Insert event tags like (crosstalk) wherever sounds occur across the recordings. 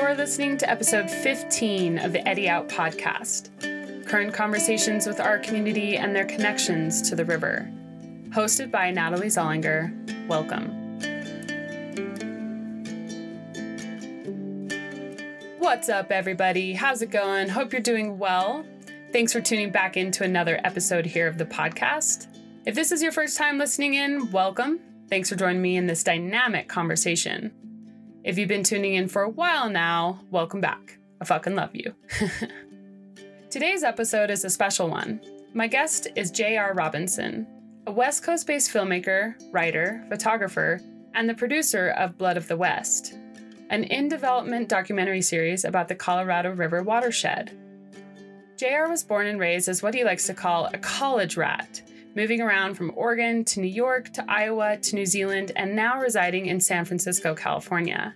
You're listening to episode 15 of the Eddy Out podcast current conversations with our community and their connections to the river. Hosted by Natalie Zollinger. Welcome. What's up, everybody? How's it going? Hope you're doing well. Thanks for tuning back into another episode here of the podcast. If this is your first time listening in, welcome. Thanks for joining me in this dynamic conversation. If you've been tuning in for a while now, welcome back. I fucking love you. (laughs) Today's episode is a special one. My guest is J.R. Robinson, a West Coast based filmmaker, writer, photographer, and the producer of Blood of the West, an in development documentary series about the Colorado River watershed. JR was born and raised as what he likes to call a college rat, moving around from Oregon to New York to Iowa to New Zealand and now residing in San Francisco, California.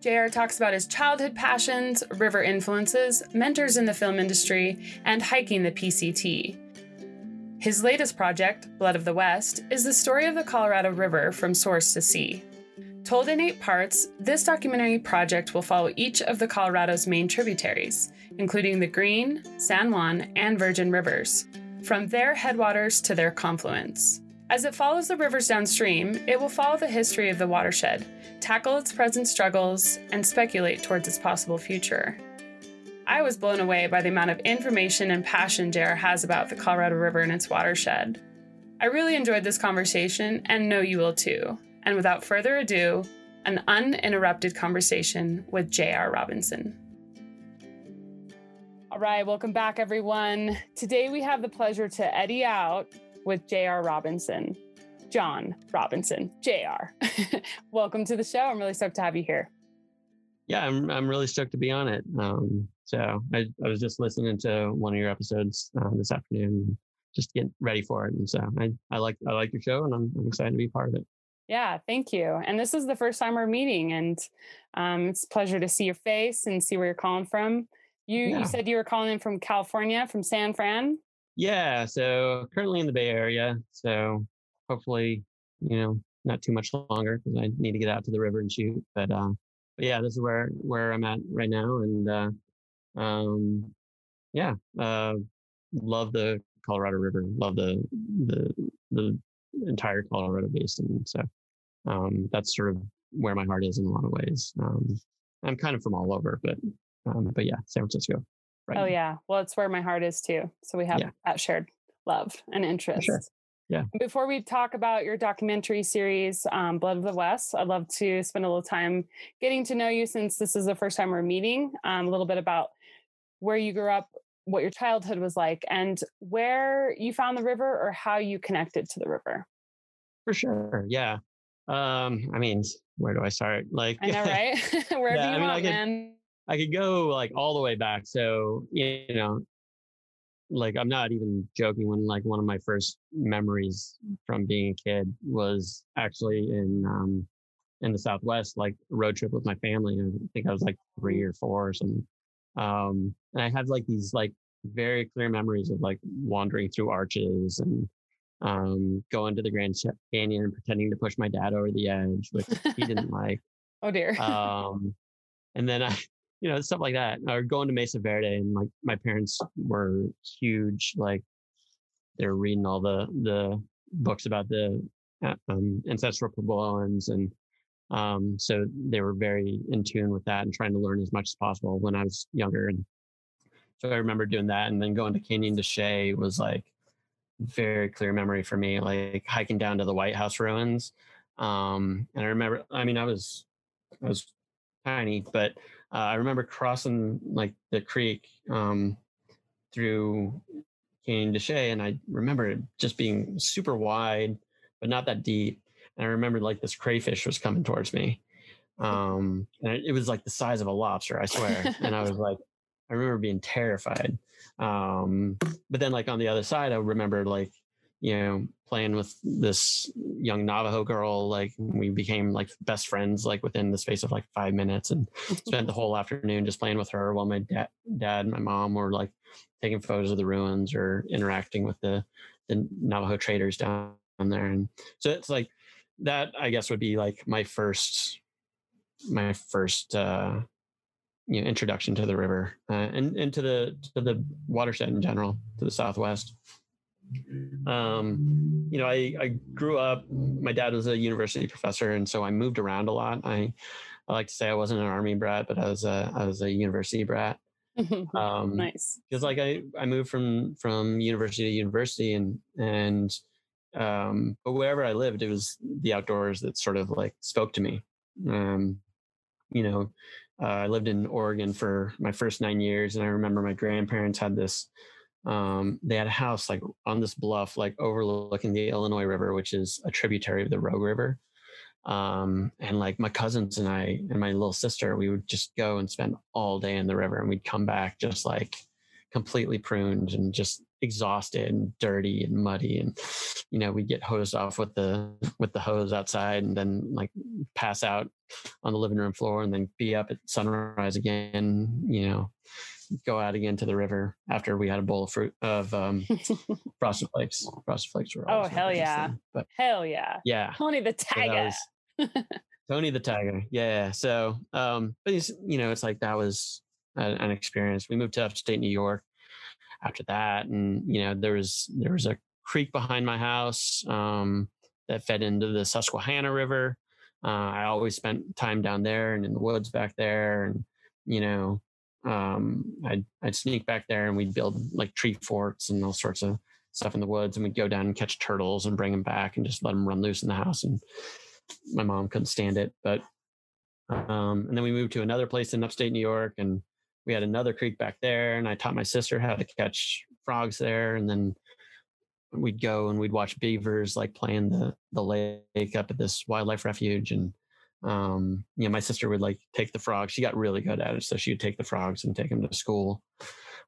JR talks about his childhood passions, river influences, mentors in the film industry, and hiking the PCT. His latest project, Blood of the West, is the story of the Colorado River from source to sea. Told in eight parts, this documentary project will follow each of the Colorado's main tributaries, including the Green, San Juan, and Virgin Rivers, from their headwaters to their confluence. As it follows the rivers downstream, it will follow the history of the watershed, tackle its present struggles, and speculate towards its possible future. I was blown away by the amount of information and passion JR has about the Colorado River and its watershed. I really enjoyed this conversation and know you will too. And without further ado, an uninterrupted conversation with J.R. Robinson. All right, welcome back, everyone. Today we have the pleasure to eddy out with J.R. Robinson. John Robinson, JR. (laughs) Welcome to the show. I'm really stoked to have you here. Yeah, I'm I'm really stoked to be on it. Um, so I, I was just listening to one of your episodes uh, this afternoon, just getting ready for it. And so I, I like I like your show and I'm, I'm excited to be part of it. Yeah, thank you. And this is the first time we're meeting, and um, it's a pleasure to see your face and see where you're calling from. You yeah. you said you were calling in from California, from San Fran. Yeah, so currently in the Bay Area. So hopefully, you know, not too much longer because I need to get out to the river and shoot. But, uh, but yeah, this is where where I'm at right now, and uh, um, yeah, uh, love the Colorado River, love the the the entire Colorado basin. So um, that's sort of where my heart is in a lot of ways. Um, I'm kind of from all over, but um, but yeah, San Francisco. Right oh now. yeah, well, it's where my heart is too. So we have yeah. that shared love and interest. Sure. Yeah. Before we talk about your documentary series, um, Blood of the West, I'd love to spend a little time getting to know you since this is the first time we're meeting. Um, a little bit about where you grew up, what your childhood was like, and where you found the river or how you connected to the river. For sure. Yeah. Um, I mean, where do I start? Like, I know, right? (laughs) (laughs) Wherever yeah, you I mean, want, I could, man. I could go like all the way back. So, you know, like I'm not even joking when like one of my first memories from being a kid was actually in um in the Southwest, like a road trip with my family. I think I was like three mm. or four or something. Um, and I had like these like very clear memories of like wandering through arches and um, going to the Grand Canyon and pretending to push my dad over the edge, which he didn't (laughs) like. Oh dear. Um, and then I, you know, stuff like that. Or going to Mesa Verde and like my parents were huge, like they were reading all the the books about the uh, um, ancestral Puebloans and um, so they were very in tune with that and trying to learn as much as possible when I was younger. And so I remember doing that and then going to Canyon de Chelly was like very clear memory for me, like hiking down to the White House ruins. Um, and I remember, I mean, I was, I was tiny, but uh, I remember crossing like the creek um, through Canyon de Chelly, and I remember it just being super wide, but not that deep. And I remember like this crayfish was coming towards me, um, and it, it was like the size of a lobster, I swear. (laughs) and I was like, I remember being terrified. Um, but then like on the other side, I remember like you know, playing with this young Navajo girl. Like we became like best friends, like within the space of like five minutes and spent the (laughs) whole afternoon just playing with her while my dad, dad and my mom were like taking photos of the ruins or interacting with the, the Navajo traders down there. And so it's like that, I guess would be like my first, my first, uh, you know introduction to the river uh, and and to the to the watershed in general to the southwest um you know i i grew up my dad was a university professor and so i moved around a lot. I i like to say i wasn't an army brat but i was a i was a university brat. (laughs) Um nice. because like i i moved from from university to university and and um but wherever i lived it was the outdoors that sort of like spoke to me. Um you know uh, i lived in oregon for my first nine years and i remember my grandparents had this um, they had a house like on this bluff, like overlooking the Illinois River, which is a tributary of the Rogue River. Um, and like my cousins and I and my little sister, we would just go and spend all day in the river, and we'd come back just like completely pruned and just exhausted and dirty and muddy and you know we'd get hosed off with the with the hose outside and then like pass out on the living room floor and then be up at sunrise again you know go out again to the river after we had a bowl of fruit of um, (laughs) frosted flakes. Frosted flakes were oh hell yeah, thing, but hell yeah, yeah, Tony the Tiger. So (laughs) Tony the Tiger, yeah. So, um, but he's you know it's like that was a, an experience. We moved to upstate New York after that, and you know there was there was a creek behind my house um, that fed into the Susquehanna River. Uh, I always spent time down there and in the woods back there, and you know um, I'd, I'd sneak back there and we'd build like tree forts and all sorts of stuff in the woods. And we'd go down and catch turtles and bring them back and just let them run loose in the house. And my mom couldn't stand it but um, and then we moved to another place in upstate new york and we had another creek back there. And i taught my sister how to catch frogs there. And then we'd go and we'd watch beavers like playing the the lake up at this wildlife refuge. And um you know my sister would like take the frogs. She got really good at it so she would take the frogs and take them to school.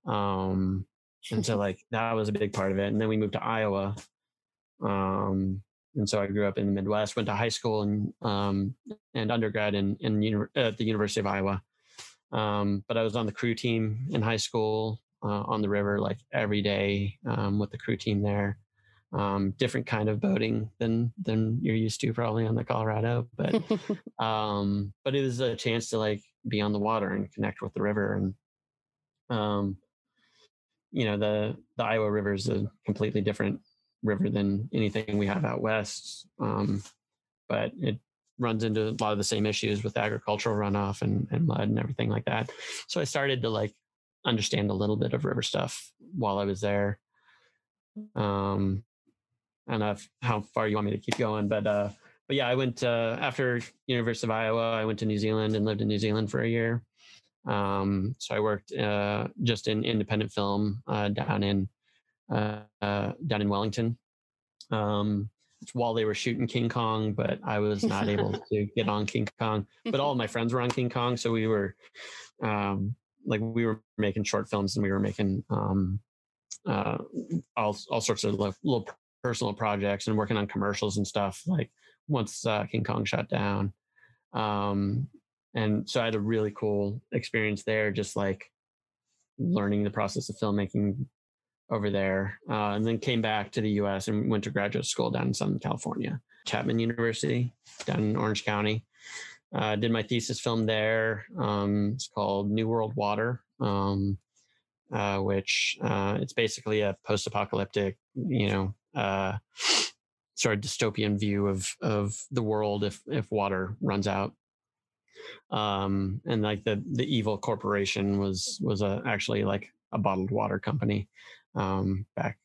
Um and so (laughs) like that was a big part of it. And then we moved to iowa. Um and so i grew up in the midwest went to high school and um and undergrad in in at the university of iowa. Um but i was on the crew team in high school uh, on the river like every day um, with the crew team there um, different kind of boating than than you're used to probably on the Colorado, but (laughs) um, but it was a chance to like be on the water and connect with the river and um, you know the the Iowa River is a completely different river than anything we have out west, um, but it runs into a lot of the same issues with agricultural runoff and, and mud and everything like that. So I started to like understand a little bit of river stuff while I was there. Um, I don't know if, how far you want me to keep going, but uh, but yeah, I went uh, after University of Iowa. I went to New Zealand and lived in New Zealand for a year. Um, so I worked uh, just in independent film uh, down in uh, uh, down in Wellington. Um, while they were shooting King Kong, but I was not able (laughs) to get on King Kong. But all my friends were on King Kong, so we were um, like we were making short films and we were making um, uh, all all sorts of little personal projects and working on commercials and stuff like once uh, King Kong shut down. Um, and so I had a really cool experience there, just like learning the process of filmmaking over there. Uh, and then came back to the US and went to graduate school down in Southern California, Chapman University down in Orange County. Uh, did my thesis film there. Um, it's called New World Water, um, uh, which uh, it's basically a post-apocalyptic, you know, uh, sort of dystopian view of of the world if if water runs out. Um, and like the the evil corporation was was a actually like a bottled water company um, back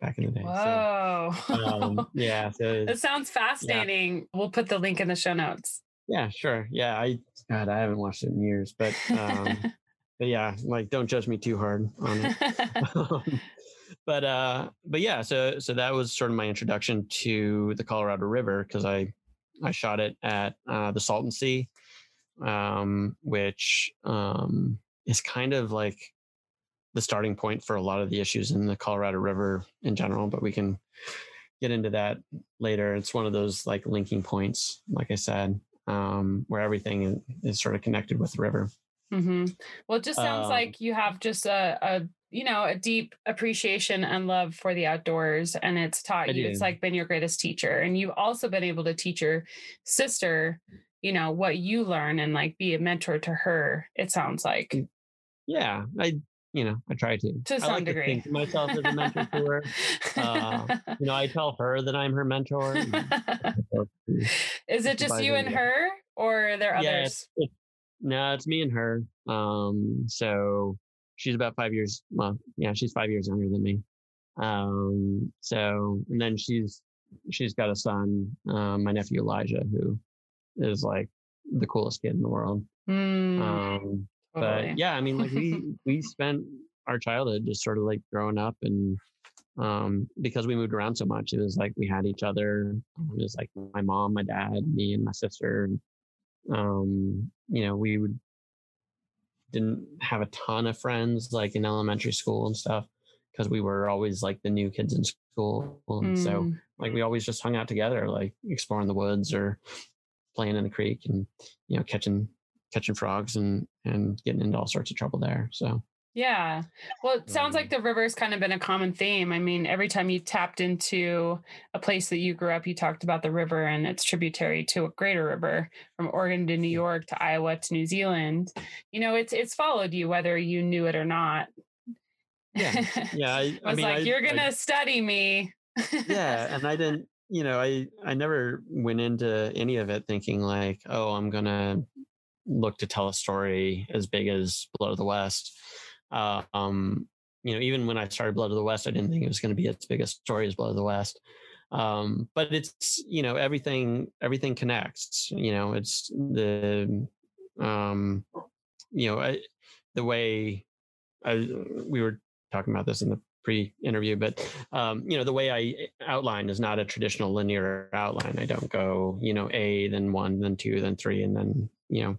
back in the day. Whoa! So, um, (laughs) yeah, so, it sounds fascinating. Yeah. We'll put the link in the show notes. Yeah, sure. Yeah, I God, I haven't watched it in years, but um, (laughs) but yeah, like don't judge me too hard on it. (laughs) But uh but yeah so so that was sort of my introduction to the colorado river because i i shot it at uh the salton sea um which um is kind of like the starting point for a lot of the issues in the colorado river in general but we can get into that later. It's one of those like linking points like i said um where everything is, is sort of connected with the river mm-hmm. well it just sounds um, like you have just a, a you know a deep appreciation and love for the outdoors and it's taught I you do. it's like been your greatest teacher and you've also been able to teach your sister you know what you learn and like be a mentor to her it sounds like. Yeah i you know i try to. To I some like degree. to think of myself as a mentor to her. Uh, you know i tell her that i'm her mentor (laughs) (laughs) is it just you and her or are there others yeah, it's, it's, no it's me and her um so she's about five years well yeah she's five years younger than me. Um so and then she's she's got a son um my nephew elijah who is like the coolest kid in the world. Mm, um totally. but yeah i mean like we (laughs) we spent our childhood just sort of like growing up and um because we moved around so much it was like we had each other it was like my mom my dad me and my sister and um you know we would didn't have a ton of friends like in elementary school and stuff because we were always like the new kids in school and so Mm, like we always just hung out together like exploring the woods or playing in the creek and you know catching catching frogs and and getting into all sorts of trouble there so yeah. Well it sounds like Um, the river's kind of been a common theme. I mean every time you tapped into a place that you grew up you talked about the river and its tributary to a greater river from oregon to new york to iowa to new zealand. You know it's it's followed you whether you knew it or not. Yeah. (laughs) yeah i, I I was mean like, I, you're gonna study me. yeah and i (laughs) didn't you know i i never went into any of it thinking like oh i'm gonna look to tell a story as big as blood of the west uh, um you know even when i started blood of the west i didn't think it was going to be as big a story as blood of the west. Um but it's you know everything everything connects you know it's the um you know I, the way i we were talking about this in the pre-interview but um you know the way i outline is not a traditional linear outline. I don't go you know a then one then two then three and then you know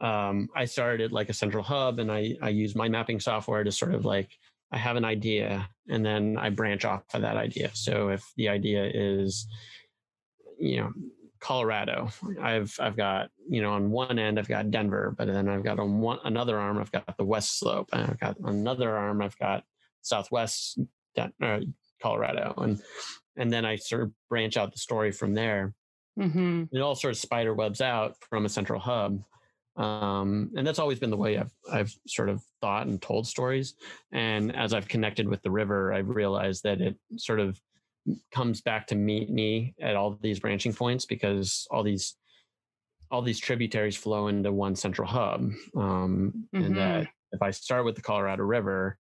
um i started like a central hub and i i use my mapping software to sort of like i have an idea and then i branch off of that idea. So if the idea is you know colorado i've i've got you know on one end i've got denver but then i've got on one another arm i've got the west slope and i've got another arm i've got southwest uh, colorado and and then i sort of branch out the story from there. Hmm it all sort of spider webs out from a central hub um, and that's always been the way I've I've sort of thought and told stories. And as I've connected with the river, I've realized that it sort of comes back to meet me at all these branching points because all these all these tributaries flow into one central hub. Um, Mhm. And that if I start with the Colorado River,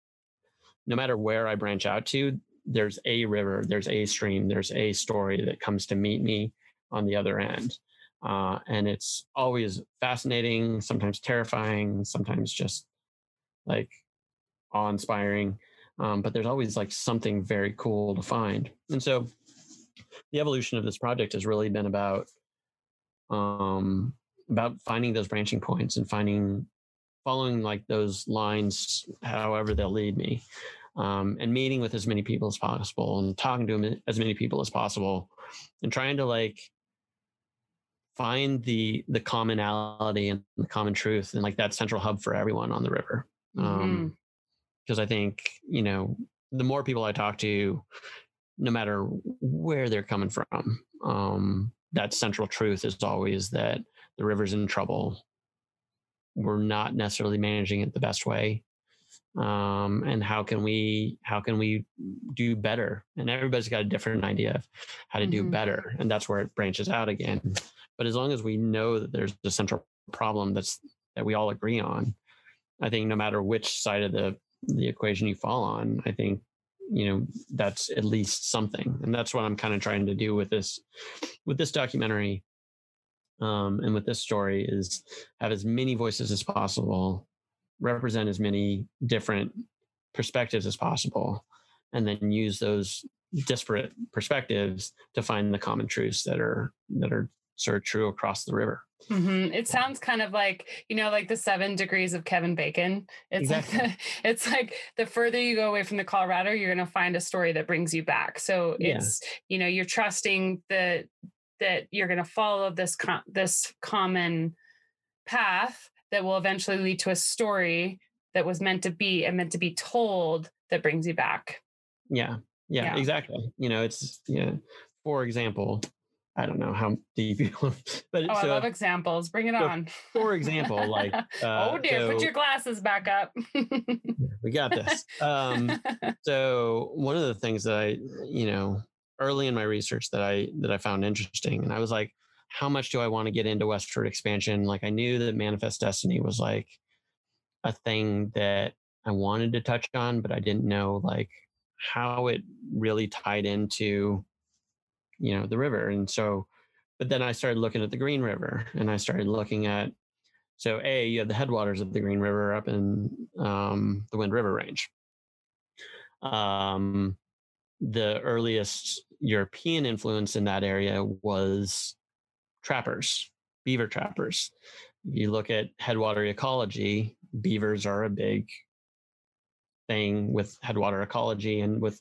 no matter where I branch out to, there's a river, there's a stream, there's a story that comes to meet me on the other end. Uh, and it's always fascinating, sometimes terrifying, sometimes just like awe inspiring. Um, but there's always like something very cool to find. And so the evolution of this project has really been about um, about finding those branching points and finding following like those lines however they'll lead me um, and meeting with as many people as possible and talking to as many people as possible and trying to like find the the commonality and the common truth and like that central hub for everyone on the river. Um because i think you know the more people i talk to no matter where they're coming from um that central truth is always that the river's in trouble. We're not necessarily managing it the best way. Um and how can we how can we do better? And everybody's got a different idea of how to do Mhm. better and that's where it branches out again but as long as we know that there's a central problem that's that we all agree on i think no matter which side of the the equation you fall on i think you know that's at least something. And that's what i'm kind of trying to do with this with this documentary um, and with this story is have as many voices as possible represent as many different perspectives as possible and then use those disparate perspectives to find the common truths that are that are sort of true across the river hmm It sounds kind of like you know, like the seven degrees of Kevin Bacon. It's like the, (laughs) it's like the further you go away from the Colorado, you're going to find a story that brings you back. So Yeah. it's you know, you're trusting that that you're going to follow this com- this common path that will eventually lead to a story that was meant to be and meant to be told that brings you back. yeah yeah, Yeah. exactly you know it's yeah for example I don't know how deep (laughs) you want, but Oh, I love examples. Bring it so on. for example, like (laughs) uh, oh dear, put your glasses back up. we got this. (laughs) Um, so one of the things that I, you know, early in my research that I that I found interesting, and I was like, how much do I want to get into westward expansion? Like I knew that Manifest Destiny was like a thing that I wanted to touch on, but I didn't know like how it really tied into, you know, the river. And so, but then I started looking at the Green River, and I started looking at so a you have the headwaters of the Green River up in um, the Wind River Range. Um, the earliest European influence in that area was trappers, beaver trappers. You look at headwater ecology, beavers are a big thing with headwater ecology and with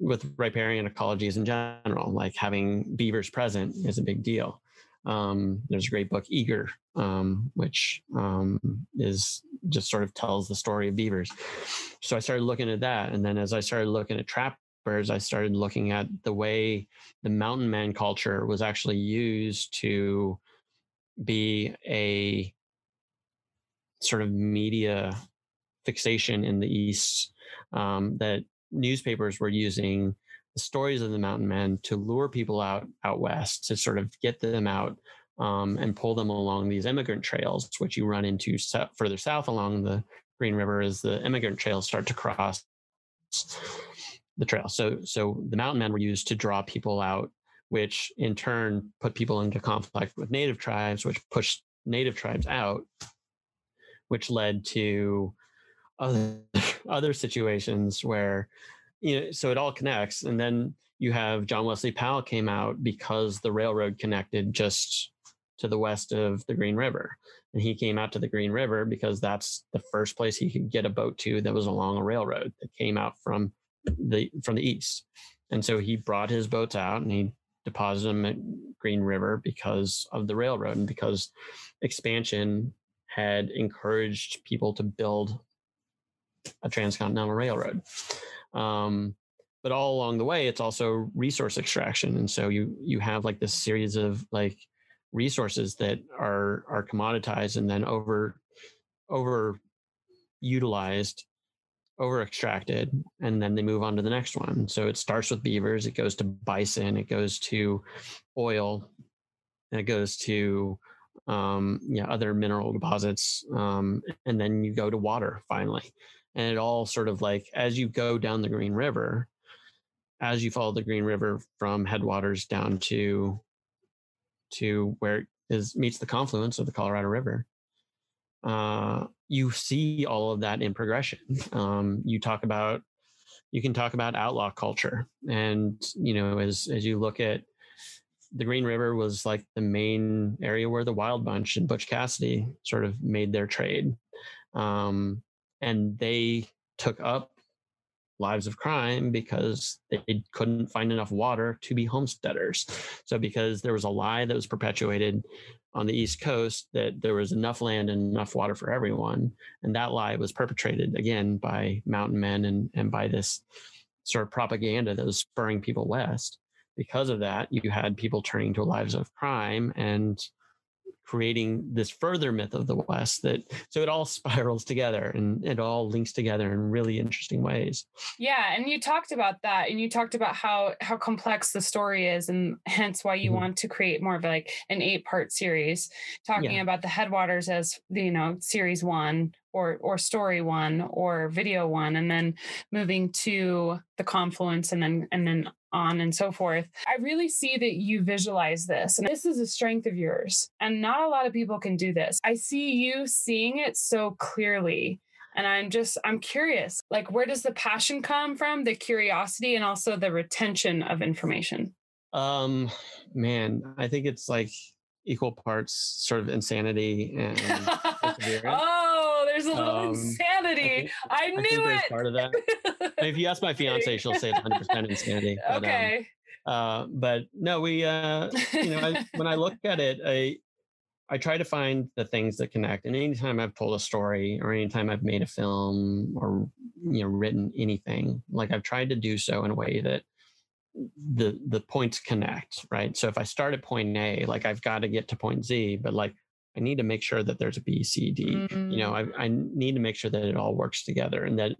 with riparian ecologies in general. Like having beavers present is a big deal. Um, there's a great book, Eager, um, which um, is just sort of tells the story of beavers. So I started looking at that, and then as I started looking at trappers, I started looking at the way the mountain man culture was actually used to be a sort of media fixation in the East um, that newspapers were using the stories of the mountain men to lure people out out west to sort of get them out um, and pull them along these immigrant trails, which you run into so- further south along the Green River as the immigrant trails start to cross the trail. So, so the mountain men were used to draw people out, which in turn put people into conflict with native tribes, which pushed native tribes out, which led to other (laughs) other situations where you know so it all connects and then you have john wesley powell came out because the railroad connected just to the west of the green river and he came out to the green river because that's the first place he could get a boat to that was along a railroad that came out from the from the east and so he brought his boats out and he deposited them at green river because of the railroad and because expansion had encouraged people to build a transcontinental railroad. Um, but all along the way, it's also resource extraction, and so you you have like this series of like resources that are are commoditized and then over over utilized over extracted and then they move on to the next one. So it starts with beavers it goes to bison it goes to oil and it goes to um, yeah, other mineral deposits, um, and then you go to water finally, and it all sort of like as you go down the Green River, as you follow the Green River from headwaters down to to where it is meets the confluence of the Colorado River, uh, you see all of that in progression. Um, you talk about you can talk about outlaw culture, and you know as as you look at the Green River was like the main area where the Wild Bunch and Butch Cassidy sort of made their trade. Um, and they took up lives of crime because they couldn't find enough water to be homesteaders. So, because there was a lie that was perpetuated on the East Coast that there was enough land and enough water for everyone, and that lie was perpetrated again by mountain men and, and by this sort of propaganda that was spurring people west because of that, you had people turning to lives of crime and creating this further myth of the West that so it all (laughs) spirals together and it all links together in really interesting ways. Yeah, and you talked about that, and you talked about how how complex the story is, and hence why you Mhm. want to create more of like an eight part series, talking Yeah. about the headwaters as you know series one or or story one or video one, and then moving to the confluence, and then and then on and so forth. I really see that you visualize this, and this is a strength of yours, and not a lot of people can do this. I see you seeing it so clearly and i'm just i'm curious like where does the passion come from the curiosity and also the retention of information Um man, I think it's like equal parts sort of insanity and (laughs) perseverance. oh a little Um, insanity i, I think knew there's it part of that. If you ask my (laughs) fiance, she'll say it's 100% insanity. but, um, okay uh, but no, we, uh, you know, I, when I look at it, I, I try to find the things that connect. And anytime I've told a story or anytime I've made a film or, you know, written anything, like I've tried to do so in a way that the the points connect, right? So if I start at point A, like I've got to get to point Z, but like I need to make sure that there's a B, C, D. Mm-hmm. You know, mm. I, I need to make sure that it all works together and that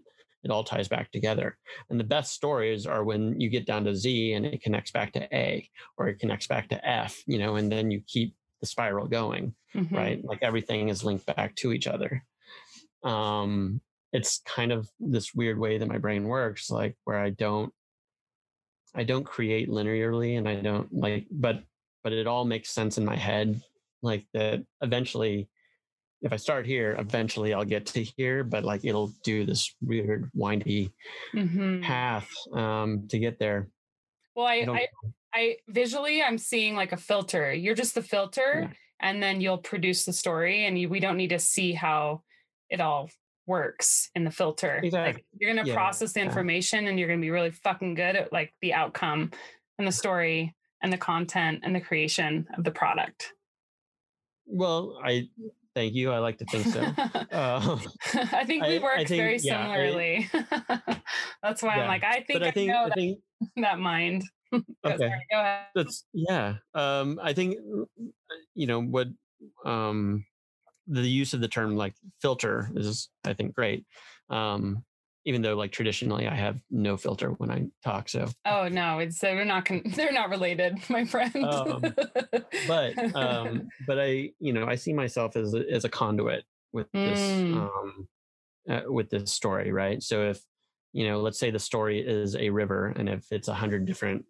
it all ties back together. And the best stories are when you get down to Z and it connects back to A or it connects back to F, you know, and then you keep the spiral going, mm-hmm. right? Like everything is linked back to each other. Um, it's kind of this weird way that my brain works, like where I don't, I don't create linearly and I don't like, but, but it all makes sense in my head. Like that eventually if I start here, eventually I'll get to here, but like it'll do this weird windy mm-hmm. path um, to get there. Well, I, I, I, I, visually I'm seeing like a filter. You're just the filter, yeah. and then you'll produce the story, and you, we don't need to see how it all works in the filter. Exactly. Like you're gonna yeah. process the information, yeah. and you're gonna be really fucking good at like the outcome and the story and the content and the creation of the product. Well, I Thank you. I like to think so. (laughs) Uh, I think we work think, very yeah, similarly. I, (laughs) That's why yeah. I'm like, I think I, think, know I think, that, (laughs) that mind. okay. Sorry, go ahead. That's yeah. Um, I think you know what um, the use of the term like filter is I think great. Um, even though like traditionally I have no filter when I talk. So oh no, it's they're not con- (laughs) they're not related, my friend. um, but um, (laughs) but I you know I see myself as a, as a conduit with this mm. um, uh, with this story, right? So if you know, let's say the story is a river, and if it's a hundred different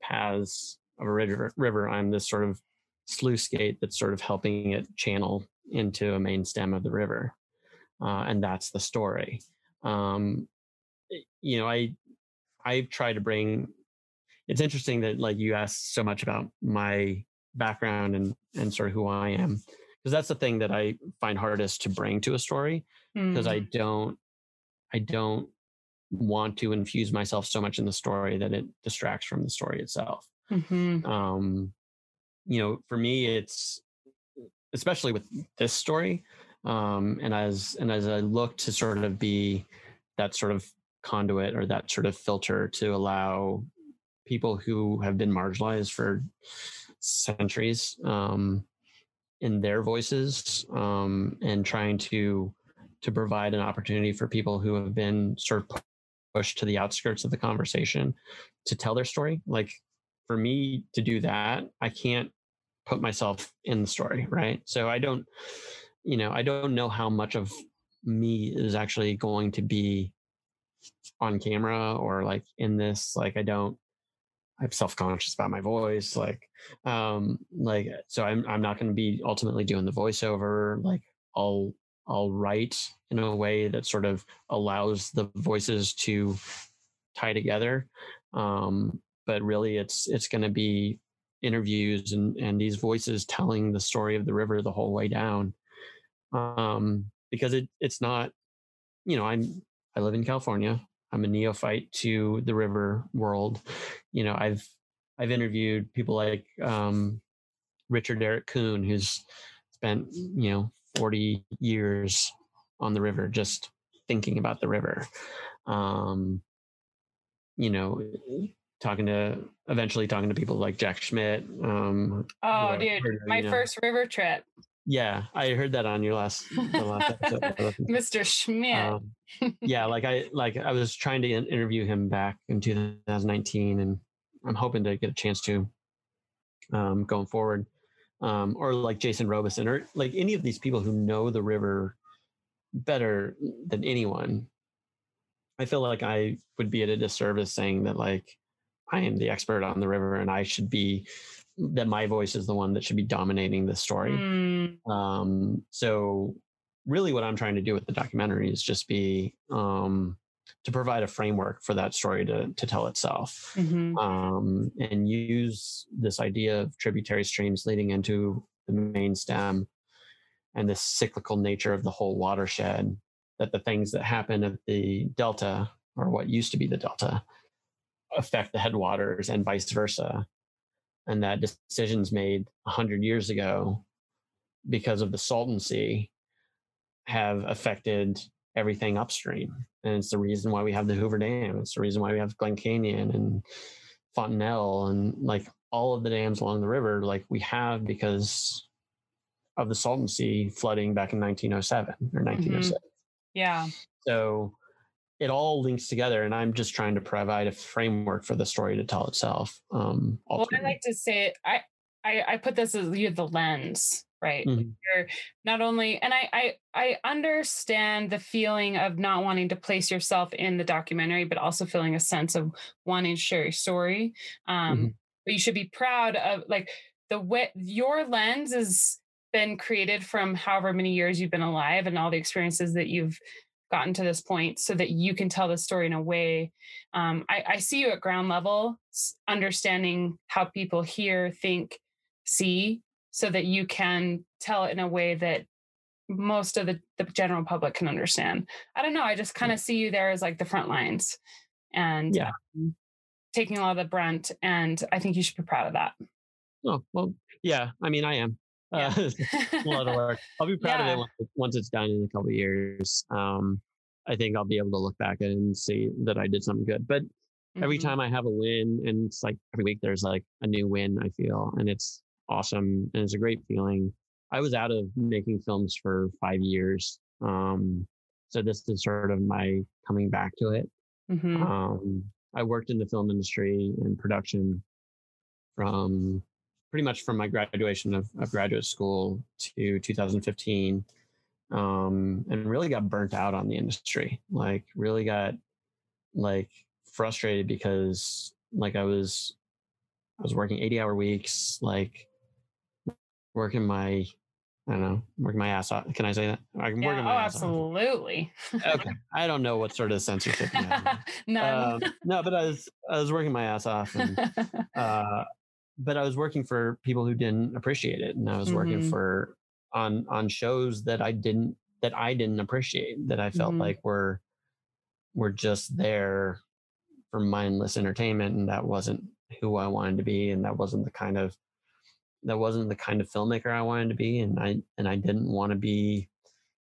paths of a river, river, I'm this sort of sluice gate that's sort of helping it channel into a main stem of the river, uh, and that's the story um, eh, you know, I I've tried to bring. It's interesting that like you asked so much about my background and and sort of who I am because that's the thing that I find hardest to bring to a story because mm. I don't I don't want to infuse myself so much in the story that it distracts from the story itself. Mm-hmm. Um, you know, for me, it's especially with this story, um, and as and as I look to sort of be that sort of conduit or that sort of filter to allow people who have been marginalized for centuries um, in their voices um, and trying to to provide an opportunity for people who have been sort of pushed to the outskirts of the conversation to tell their story. Like for me to do that i can't put myself in the story right? So i don't you know, I don't know how much of me is actually going to be on camera or like in this. Like, I don't, I'm self-conscious about my voice. Like, um, like, so I'm, I'm not going to be ultimately doing the voiceover. Like, I'll, I'll write in a way that sort of allows the voices to tie together. Um, but really it's, it's going to be interviews and, and these voices telling the story of the river the whole way down um, because it it's not, you know, I'm I live in California. I'm a neophyte to the river world. You know, I've I've interviewed people like um, Richard Eric Kuhn, who's spent you know 40 years on the river just thinking about the river. Um, you know, talking to eventually talking to people like Jack Schmidt. Um, oh, dude, my know. first river trip. Yeah, I heard that on your last, last episode. (laughs) Mr. Schmidt. Um, yeah, like I like I was trying to interview him back in 2019, and I'm hoping to get a chance to um, going forward, um, or like Jason Robison, or like any of these people who know the river better than anyone. I feel like I would be at a disservice saying that like I am the expert on the river and I should be that my voice is the one that should be dominating the story. Mm. Um, so really what I'm trying to do with the documentary is just be um, to provide a framework for that story to, to tell itself mm-hmm. um, and use this idea of tributary streams leading into the main stem and the cyclical nature of the whole watershed that the things that happen at the delta or what used to be the delta affect the headwaters and vice versa and that decisions made 100 years ago because of the Salton Sea have affected everything upstream. And it's the reason why we have the Hoover Dam. It's the reason why we have Glen Canyon and Fontenelle and like all of the dams along the river, like we have because of the Salton Sea flooding back in 1907 or 1906. Mm-hmm. Yeah. So it all links together, and I'm just trying to provide a framework for the story to tell itself. Um, well, I like to say I, I I put this as you the lens, right? Mm-hmm. You're not only, and I I I understand the feeling of not wanting to place yourself in the documentary, but also feeling a sense of wanting to share your story. Um, mm-hmm. But you should be proud of like the way your lens has been created from however many years you've been alive and all the experiences that you've gotten to this point so that you can tell the story in a way um, I, I, see you at ground level understanding how people hear think see so that you can tell it in a way that most of the, the general public can understand. I don't know i just kind of see you there as like the front lines and yeah. um, taking a lot of the brunt and i think you should be proud of that. Oh well yeah i mean i am yeah. (laughs) Uh, a lot of work. I'll be (laughs) proud yeah. of it once, it's done in a couple years. Um, I think I'll be able to look back and see that I did something good. But mm-hmm. every time I have a win, and it's like every week there's like a new win, I feel, and it's awesome and it's a great feeling. I was out of making films for five years. Um, so this is sort of my coming back to it. Mm-hmm. Um, I worked in the film industry and production from pretty much from my graduation of, of graduate school to 2015 um, and really got burnt out on the industry like really got like frustrated because like i was i was working 80 hour weeks like working my I don't know, working my ass off. Can I say that? I'm yeah, working my oh, ass absolutely. okay. I don't know what sort of censorship. (laughs) None. Um, no, but I was I was working my ass off, and (laughs) uh, but I was working for people who didn't appreciate it, and I was mm-hmm. working for on on shows that I didn't that I didn't appreciate that I felt mm-hmm. like were were just there for mindless entertainment, and that wasn't who I wanted to be, and that wasn't the kind of that wasn't the kind of filmmaker I wanted to be, and I and I didn't want to be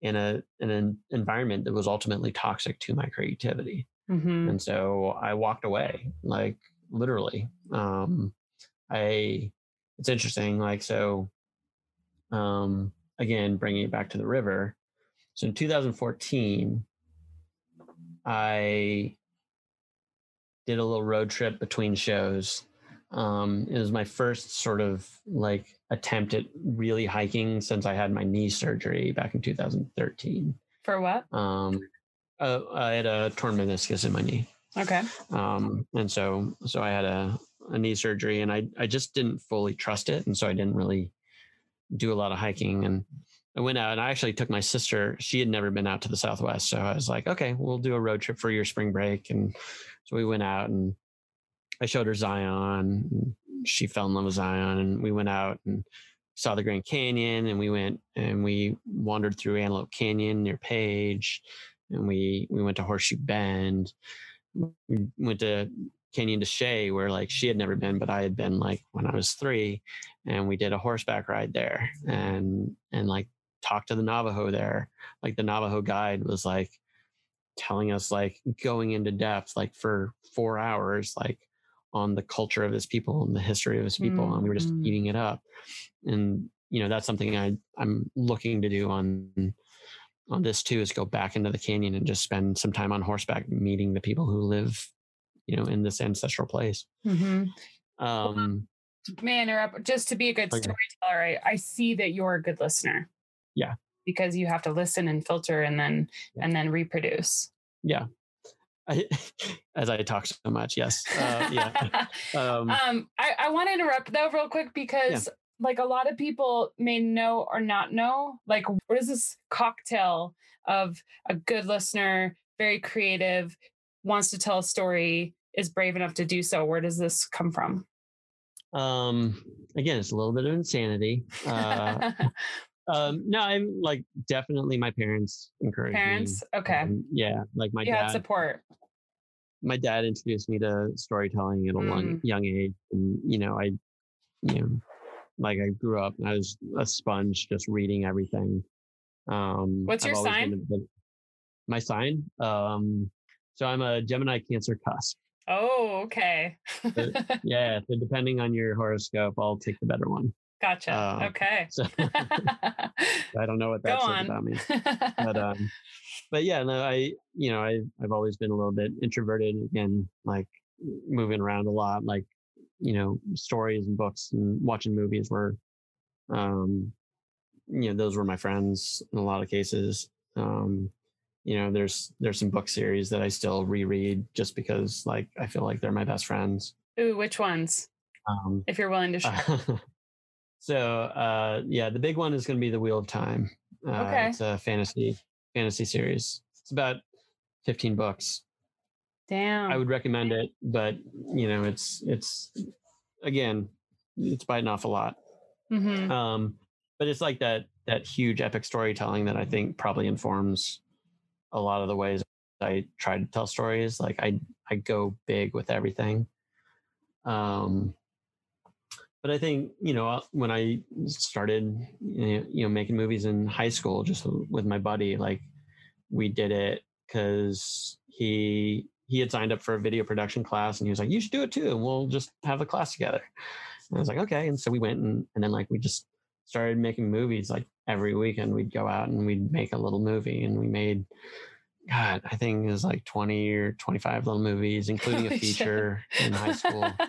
in a in an environment that was ultimately toxic to my creativity. Mm-hmm. And so I walked away, like literally. Um, I it's interesting. Like so, um, again, bringing it back to the river. So in 2014, I did a little road trip between shows. Um, it was my first sort of like attempt at really hiking since I had my knee surgery back in 2013. For what? Um, uh, I had a torn meniscus in my knee. Okay. Um, and so so I had a a knee surgery and I, I just didn't fully trust it. And so I didn't really do a lot of hiking. And I went out and I actually took my sister. She had never been out to the Southwest. So I was like, okay, we'll do a road trip for your spring break. And so we went out and I showed her Zion. she fell in love with Zion. And we went out and saw the Grand Canyon and we went and we wandered through Antelope Canyon near Page. And we, we went to Horseshoe Bend. We went to Canyon de Chelly, where like she had never been, but I had been like when I was three, and we did a horseback ride there, and and like talked to the Navajo there. Like the Navajo guide was like telling us like going into depth like for four hours like on the culture of his people and the history of his people, mm-hmm. and we were just mm-hmm. eating it up. And you know that's something I I'm looking to do on on this too is go back into the canyon and just spend some time on horseback meeting the people who live you know, in this ancestral place. Mm-hmm. Um, May I interrupt? Just to be a good okay. storyteller, I, I see that you're a good listener. Yeah. Because you have to listen and filter and then yeah. and then reproduce. Yeah. I, (laughs) as I talk so much, yes. Uh, yeah. (laughs) um, um, I, I want to interrupt though real quick because yeah. like a lot of people may know or not know, like what is this cocktail of a good listener, very creative, wants to tell a story, is brave enough to do so. Where does this come from? Um, again, it's a little bit of insanity. Uh, (laughs) um, no, I'm like definitely my parents encouraged parents. Me. Okay. Um, yeah, like my you dad support. My dad introduced me to storytelling at a mm. young age, and you know, I, you know, like I grew up, I was a sponge, just reading everything. Um, What's your sign? my sign. Um, so I'm a Gemini Cancer cusp. Oh, okay. (laughs) yeah. So depending on your horoscope, I'll take the better one. Gotcha. Uh, okay. So (laughs) I don't know what that Go says on. about me, but (laughs) um, but yeah, no, I you know I I've always been a little bit introverted again, like moving around a lot, like you know stories and books and watching movies were, um, you know those were my friends in a lot of cases. Um, you know, there's there's some book series that I still reread just because like I feel like they're my best friends. Ooh, which ones? Um, if you're willing to share. (laughs) so uh, yeah, the big one is going to be the Wheel of Time. Uh, okay. It's a fantasy fantasy series. It's about 15 books. Damn. I would recommend it, but you know, it's it's again, it's biting off a lot. Mm-hmm. Um, but it's like that that huge epic storytelling that I think probably informs a lot of the ways I try to tell stories. Like I I go big with everything. Um, but I think you know uh, when I started you know making movies in high school, just with my buddy, like we did it because he he had signed up for a video production class and he was like, "You should do it too, and we'll just have a class together." And I was like, "Okay," and so we went and and then like we just started making movies like every weekend we'd go out and we'd make a little movie and we made God, I think it was like 20 or 25 little movies, (laughs) including a feature in high school. (laughs)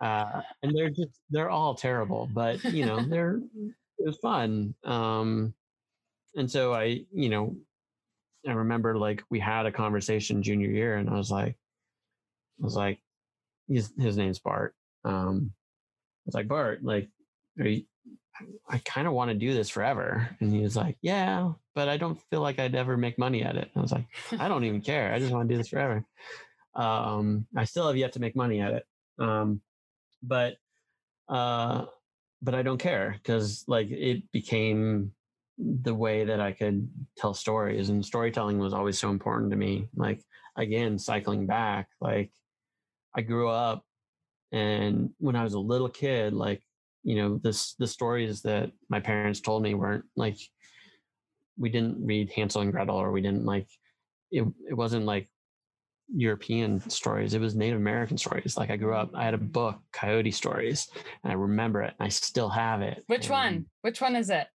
Uh, and they're just, they're all terrible, but you know, (laughs) they're, it was fun. Um, and so I, you know, I remember like we had a conversation junior year and I was like, I was like, his, his name's Bart. Um, I was like, Bart, like, are you, I kind of want to do this forever. And he was like, Yeah, but I don't feel like I'd ever make money at it. And I was like, I don't even care. I just want to do this forever. Um, I still have yet to make money at it. Um, but, uh, but I don't care because like it became the way that I could tell stories and storytelling was always so important to me. Like again, cycling back, like I grew up and when I was a little kid, like you know this the stories that my parents told me weren't like we didn't read Hansel and Gretel or we didn't like it it wasn't like European stories. It was Native American stories. Like I grew up, I had a book, Coyote Stories, and I remember it. And I still have it. Which and, one? Which one is it?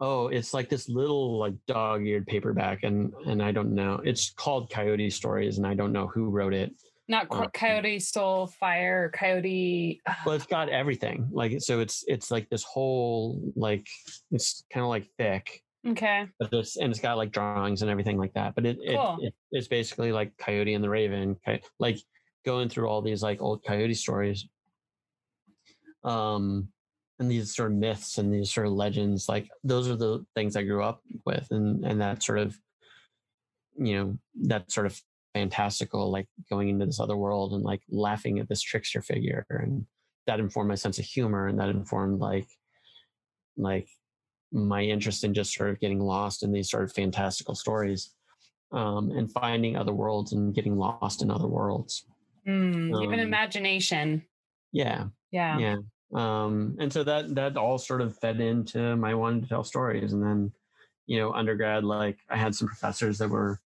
Oh, it's like this little like dog-eared paperback, and and I don't know. It's called Coyote Stories, and I don't know who wrote it. Not um, Coyote Stole Fire, Coyote. well, it's got everything. Like so, it's it's like this whole like it's kind of like thick. Okay. But this and it's got like drawings and everything like that. But it, cool. it, it it's basically like Coyote and the Raven, like going through all these like old Coyote stories. Um, and these sort of myths and these sort of legends, like those are the things I grew up with, and and that sort of, you know, that sort of fantastical, like going into this other world and like laughing at this trickster figure. And that informed my sense of humor and that informed like like my interest in just sort of getting lost in these sort of fantastical stories um, and finding other worlds and getting lost in other worlds. Mm, um, even imagination. Yeah. Yeah. Yeah. Um, and so that that all sort of fed into my wanting to tell stories. And then, you know, undergrad, like I had some professors that were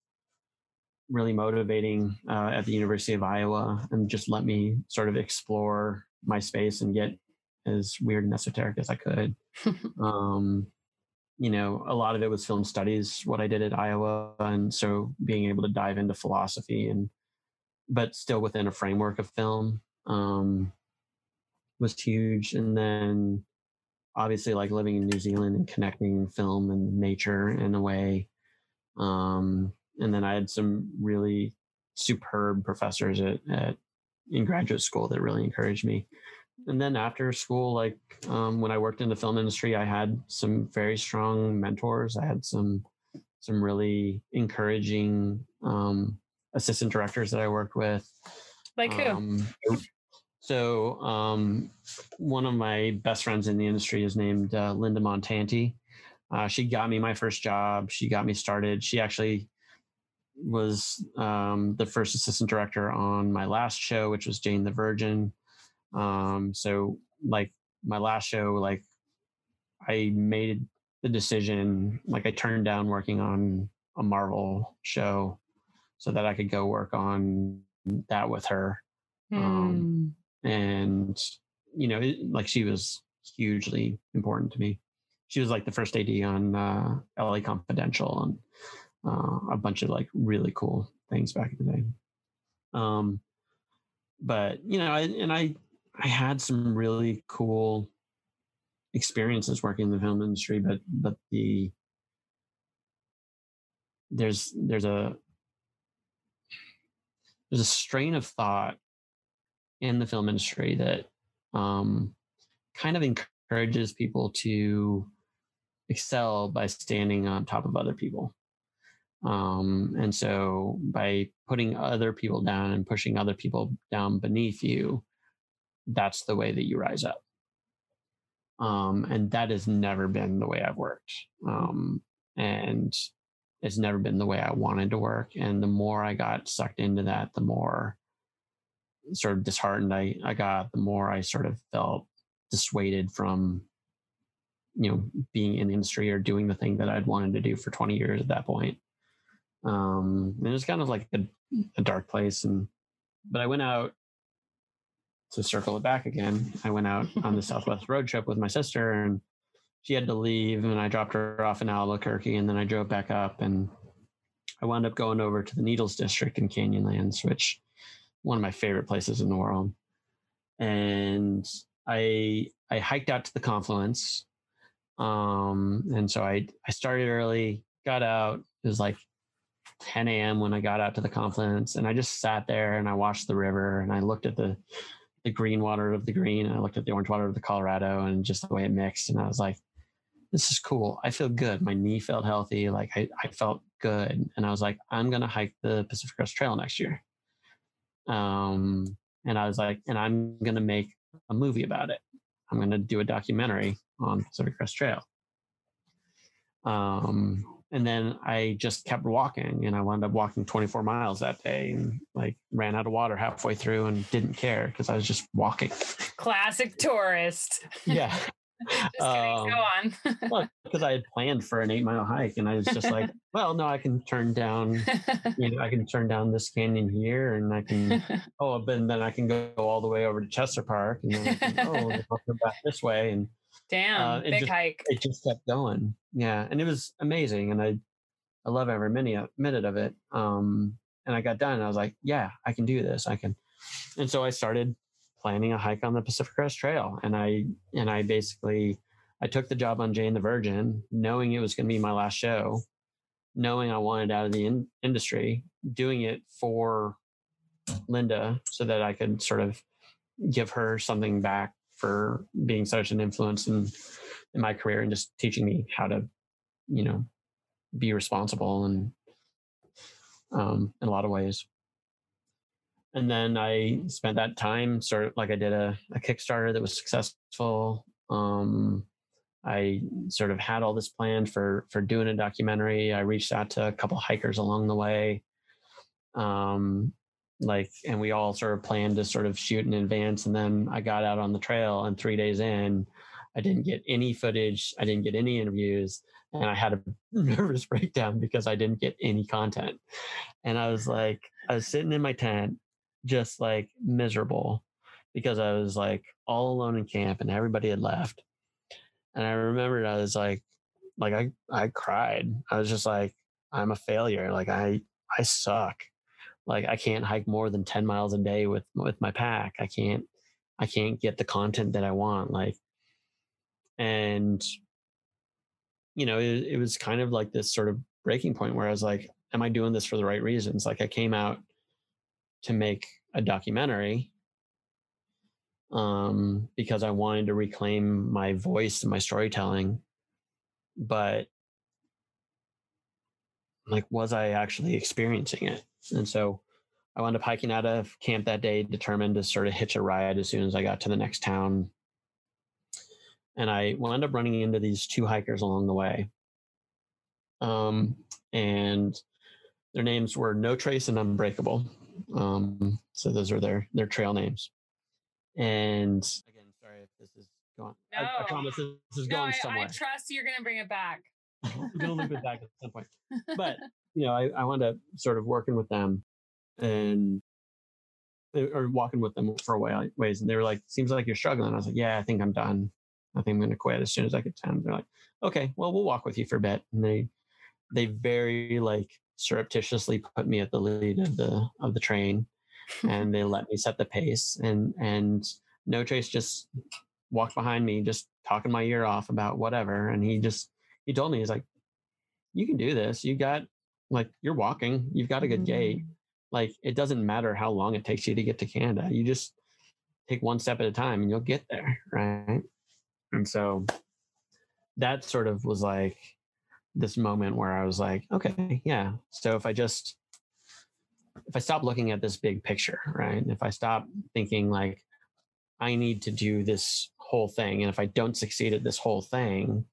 really motivating uh, at the University of Iowa and just let me sort of explore my space and get as weird and esoteric as I could. (laughs) um, you know, a lot of it was film studies, what I did at Iowa. And so being able to dive into philosophy and, but still within a framework of film um, was huge. And then obviously, like living in New Zealand and connecting film and nature in a way. Um, and then I had some really superb professors at, at in graduate school that really encouraged me. And then after school, like um, when I worked in the film industry, I had some very strong mentors. I had some some really encouraging um, assistant directors that I worked with. Like who? Um, so um, one of my best friends in the industry is named uh, Linda Montanti. Uh, she got me my first job. She got me started. She actually was um, the first assistant director on my last show, which was Jane the Virgin. Um, so like my last show, like I made the decision, like I turned down working on a Marvel show so that I could go work on that with her. Um, Mm. and you know, it, like she was hugely important to me. She was like the first AD on uh, LA Confidential and uh, a bunch of like really cool things back in the day. Um, but you know, I, and I I had some really cool experiences working in the film industry, but but the there's there's a there's a strain of thought in the film industry that um, kind of encourages people to excel by standing on top of other people. Um, and so by putting other people down and pushing other people down beneath you, that's the way that you rise up. Um, and that has never been the way I've worked. Um, and it's never been the way I wanted to work. And the more I got sucked into that, the more sort of disheartened I, I got, the more I sort of felt dissuaded from, you know, being in the industry or doing the thing that I'd wanted to do for 20 years at that point. Um, and it was kind of like a, a dark place. And, but I went out to circle it back again. I went out on the (laughs) Southwest road trip with my sister and she had to leave and I dropped her off in Albuquerque and then I drove back up and I wound up going over to the Needles District in Canyonlands, which one of my favorite places in the world. And I I hiked out to the confluence. Um, and so I I started early, got out. It was like 10 a.m. when I got out to the confluence, and I just sat there and I watched the river and I looked at the the green water of the green and I looked at the orange water of the Colorado and just the way it mixed. And I was like, this is cool. I feel good. My knee felt healthy. Like I, I felt good. And I was like, I'm to hike the Pacific Crest Trail next year. Um, and I was like, and I'm to make a movie about it. I'm to do a documentary on Pacific Crest Trail. Um, and then I just kept walking and I wound up walking 24 miles that day and like ran out of water halfway through and didn't care because I was just walking. Classic tourist. Yeah. (laughs) Just kidding. Um, Go on. well, (laughs) because I had planned for an eight mile hike and I was just like, (laughs) well, no, I can turn down, you know, I can turn down this canyon here and I can, oh, but then I can go all the way over to Chesler Park and then I can, oh, I'll go back this way. And Damn, uh, big just- hike. it just kept going. Yeah. And it was amazing. And I, I love every minute, minute of it. Um, and I got done and I was like, yeah, I can do this. I can. And so I started planning a hike on the Pacific Crest Trail. And I, and I basically, I took the job on Jane the Virgin, knowing it was going to be my last show, knowing I wanted out of the in- industry, doing it for Linda so that I could sort of give her something back for being such an influence in in my career and just teaching me how to, you know, be responsible and um, in a lot of ways. And then I spent that time sort of like I did a, a Kickstarter that was successful. Um, I sort of had all this planned for for doing a documentary. I reached out to a couple hikers along the way. Um, like and we all sort of planned to sort of shoot in advance and then I got out on the trail and 3 days in I didn't get any footage, I didn't get any interviews and I had a (laughs) nervous breakdown because I didn't get any content. And I was like I was sitting in my tent just like miserable because I was like all alone in camp and everybody had left. And I remembered I was like like I I cried. I was just like I'm a failure. Like I I suck. Like I can't hike more than 10 miles a day with with my pack. I can't I can't get the content that I want like and you know it, it was kind of like this sort of breaking point where I was like am I doing this for the right reasons? Like I came out to make a documentary um because I wanted to reclaim my voice and my storytelling but like was I actually experiencing it? And so I wound up hiking out of camp that day, determined to sort of hitch a ride as soon as I got to the next town. And I wound up running into these two hikers along the way. Um, and their names were No Trace and Unbreakable. Um, so those are their their trail names. And again, sorry if this is going. I, I No. promise this is no, going I, somewhere. I trust you're gonna bring it back. (laughs) Loop it back at some point. But (laughs) you know, I, I wound up sort of working with them and eh, or walking with them for a while ways, and they were like, "Seems like you're struggling." I was like, "Yeah, I think I'm done. I think I'm going to quit as soon as I get time." They're like, "Okay, well, we'll walk with you for a bit." And they they very like surreptitiously put me at the lead of the of the train, (laughs) and they let me set the pace. And and No Trace just walked behind me, just talking my ear off about whatever. And he just he told me he's like, "You can do this. You got like you're walking. You've got a good gait." Mm-hmm. like it doesn't matter how long it takes you to get to Canada. You just take one step at a time and you'll get there. Right. And so that sort of was like this moment where I was like, okay, yeah. So if I just, if I stop looking at this big picture, right? If I stop thinking like, I need to do this whole thing. And if I don't succeed at this whole thing,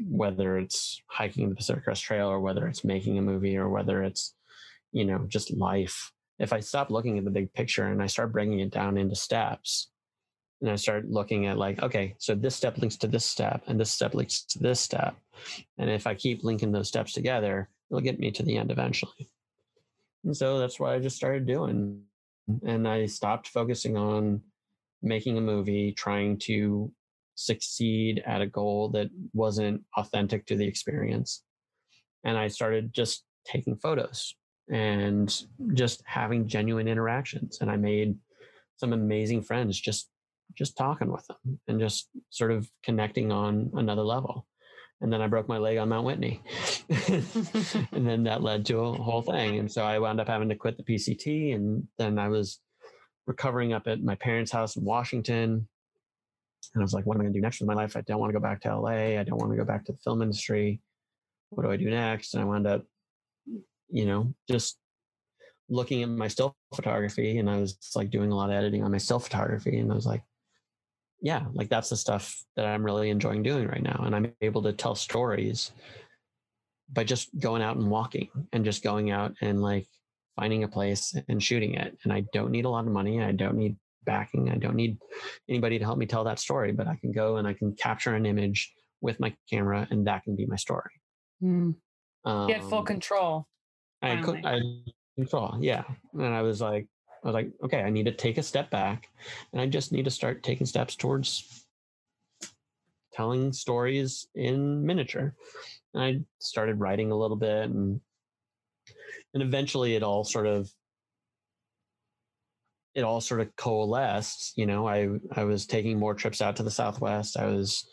whether it's hiking the Pacific Crest Trail or whether it's making a movie or whether it's you know, just life. If I stop looking at the big picture and I start breaking it down into steps, and I start looking at like, okay, so this step links to this step, and this step links to this step, and if I keep linking those steps together, it'll get me to the end eventually. And so that's what I just started doing, mm-hmm. and I stopped focusing on making a movie, trying to succeed at a goal that wasn't authentic to the experience. And I started just taking photos and just having genuine interactions. And I made some amazing friends just just talking with them and just sort of connecting on another level. And then I broke my leg on Mount Whitney. (laughs) and then that led to a whole thing. And so I wound up having to quit the PCT. And then I was recovering up at my parents' house in Washington. And I was like, what am I going to do next with my life? I don't want to go back to LA. I don't want to go back to the film industry. What do I do next? And I wound up you know, just looking at my still photography and I was like doing a lot of editing on my still photography and I was like, yeah, like that's the stuff that I'm really enjoying doing right now. And I'm able to tell stories by just going out and walking and just going out and like finding a place and shooting it. And I don't need a lot of money. I don't need backing. I don't need anybody to help me tell that story, but I can go and I can capture an image with my camera and that can be my story. Mm. Um, you had full control. I could, I control, yeah. And I was like, I was like, okay, I need to take a step back, and I just need to start taking steps towards telling stories in miniature. And I started writing a little bit, and and eventually it all sort of it all sort of coalesced. You know, I I was taking more trips out to the Southwest. I was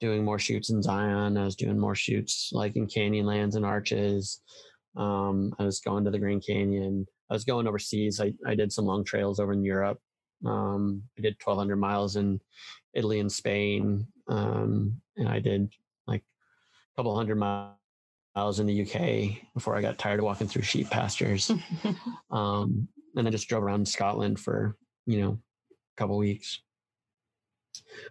doing more shoots in Zion. I was doing more shoots like in Canyonlands and Arches. Um, I was going to the Grand Canyon. I was going overseas. I, I did some long trails over in Europe. Um, I did 1,200 miles in Italy and Spain. Um, and I did like a couple hundred miles in the UK before I got tired of walking through sheep pastures. (laughs) um, and I just drove around Scotland for, you know, a couple weeks.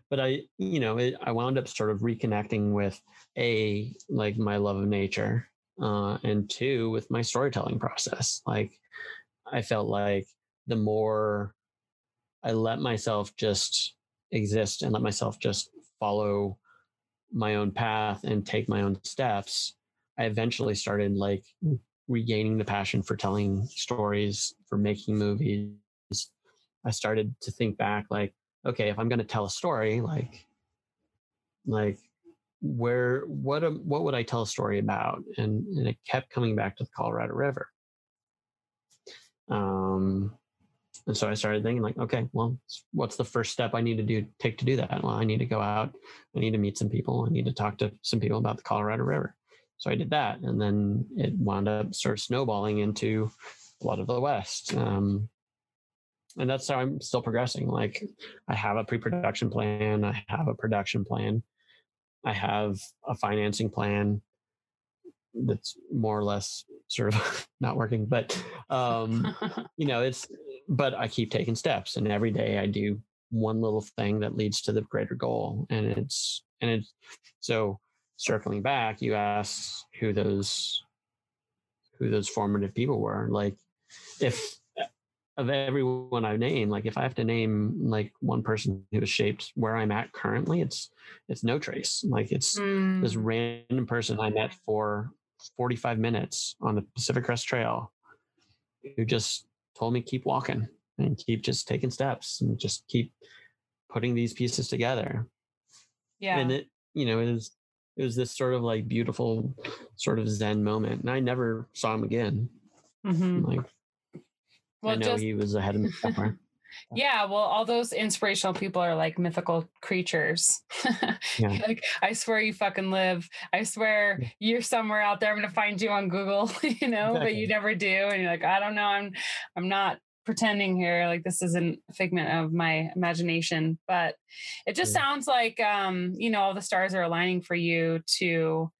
But I, you know, it, I wound up sort of reconnecting with a like my love of nature uh, and two with my storytelling process like i felt like the more i let myself just exist and let myself just follow my own path and take my own steps i eventually started like regaining the passion for telling stories for making movies i started to think back like okay if i'm going to tell a story like like where what what would I tell a story about? And and it kept coming back to the Colorado River. Um, and so I started thinking like, okay, well, what's the first step I need to do take to do that? Well, I need to go out. I need to meet some people. I need to talk to some people about the Colorado River. So I did that, and then it wound up sort of snowballing into Blood of the West. Um, and that's how I'm still progressing. Like I have a pre-production plan. I have a production plan. I have a financing plan that's more or less sort of (laughs) not working, but um, (laughs) you know, it's but I keep taking steps and every day I do one little thing that leads to the greater goal. And it's and it's so circling back, you ask who those who those formative people were. Like if of everyone I've named, like if I have to name like one person who has shaped where I'm at currently, it's it's no trace. Like it's mm. this random person I met for 45 minutes on the Pacific Crest Trail who just told me keep walking and keep just taking steps and just keep putting these pieces together. Yeah. And it, you know, it was it was this sort of like beautiful sort of zen moment. And I never saw him again. Mhm. Like Well, I know just he was ahead of me somewhere. (laughs) Yeah, well, all those inspirational people are like mythical creatures. (laughs) Yeah. like, I swear you fucking live. I swear you're somewhere out there. I'm gonna find you on Google, (laughs) you know, but you never do. And you're like, I don't know. I'm I'm not pretending here. Like this isn't a figment of my imagination. But it just Yeah. sounds like um, you know, all the stars are aligning for you to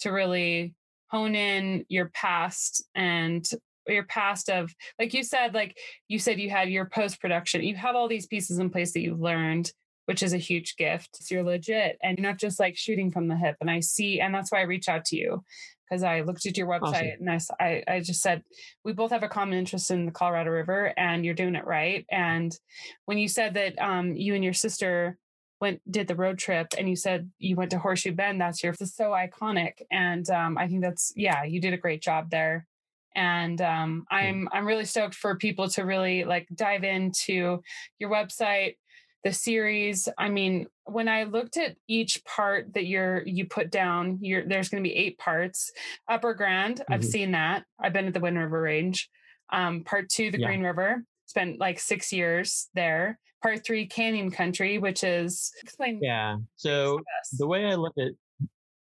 to really hone in your past and your past of like you said like you said you had your post production you have all these pieces in place that you've learned which is a huge gift so you're legit and you're not just like shooting from the hip and i see and that's why i reach out to you because i looked at your website Awesome. and I just said we both have a common interest in the colorado river and you're doing it right and when you said that um, you and your sister went did the road trip and you said you went to horseshoe bend that's your so iconic and um, i think that's yeah you did a great job there and um, i'm i'm really stoked for people to really like dive into your website the series i mean when i looked at each part that you're you put down you're there's going to be eight parts upper grand i've Mhm. seen that i've been at the wind river range um, part two the Yeah. green river spent like six years there part three canyon country which is explain Yeah. So the way I look at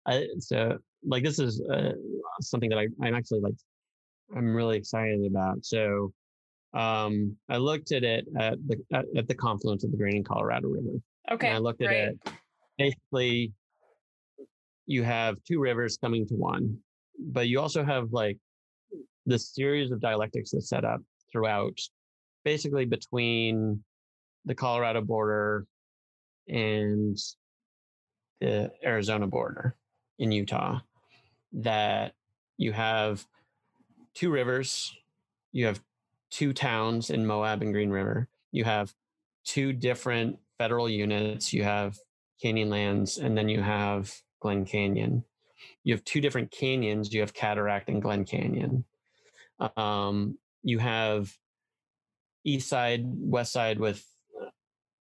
I so like this is uh, something that I, I'm actually like I'm really excited about. So um I looked at it at the at, at the confluence of the Green and Colorado River. okay and I looked at great. it basically you have two rivers coming to one, but you also have like this series of dialectics that's set up throughout basically between the Colorado border and the Arizona border in Utah that you have two rivers, you have two towns in Moab and Green River, you have two different federal units, you have Canyonlands, and then you have Glen Canyon. You have two different canyons, you have Cataract and Glen Canyon. Um, you have east side, west side with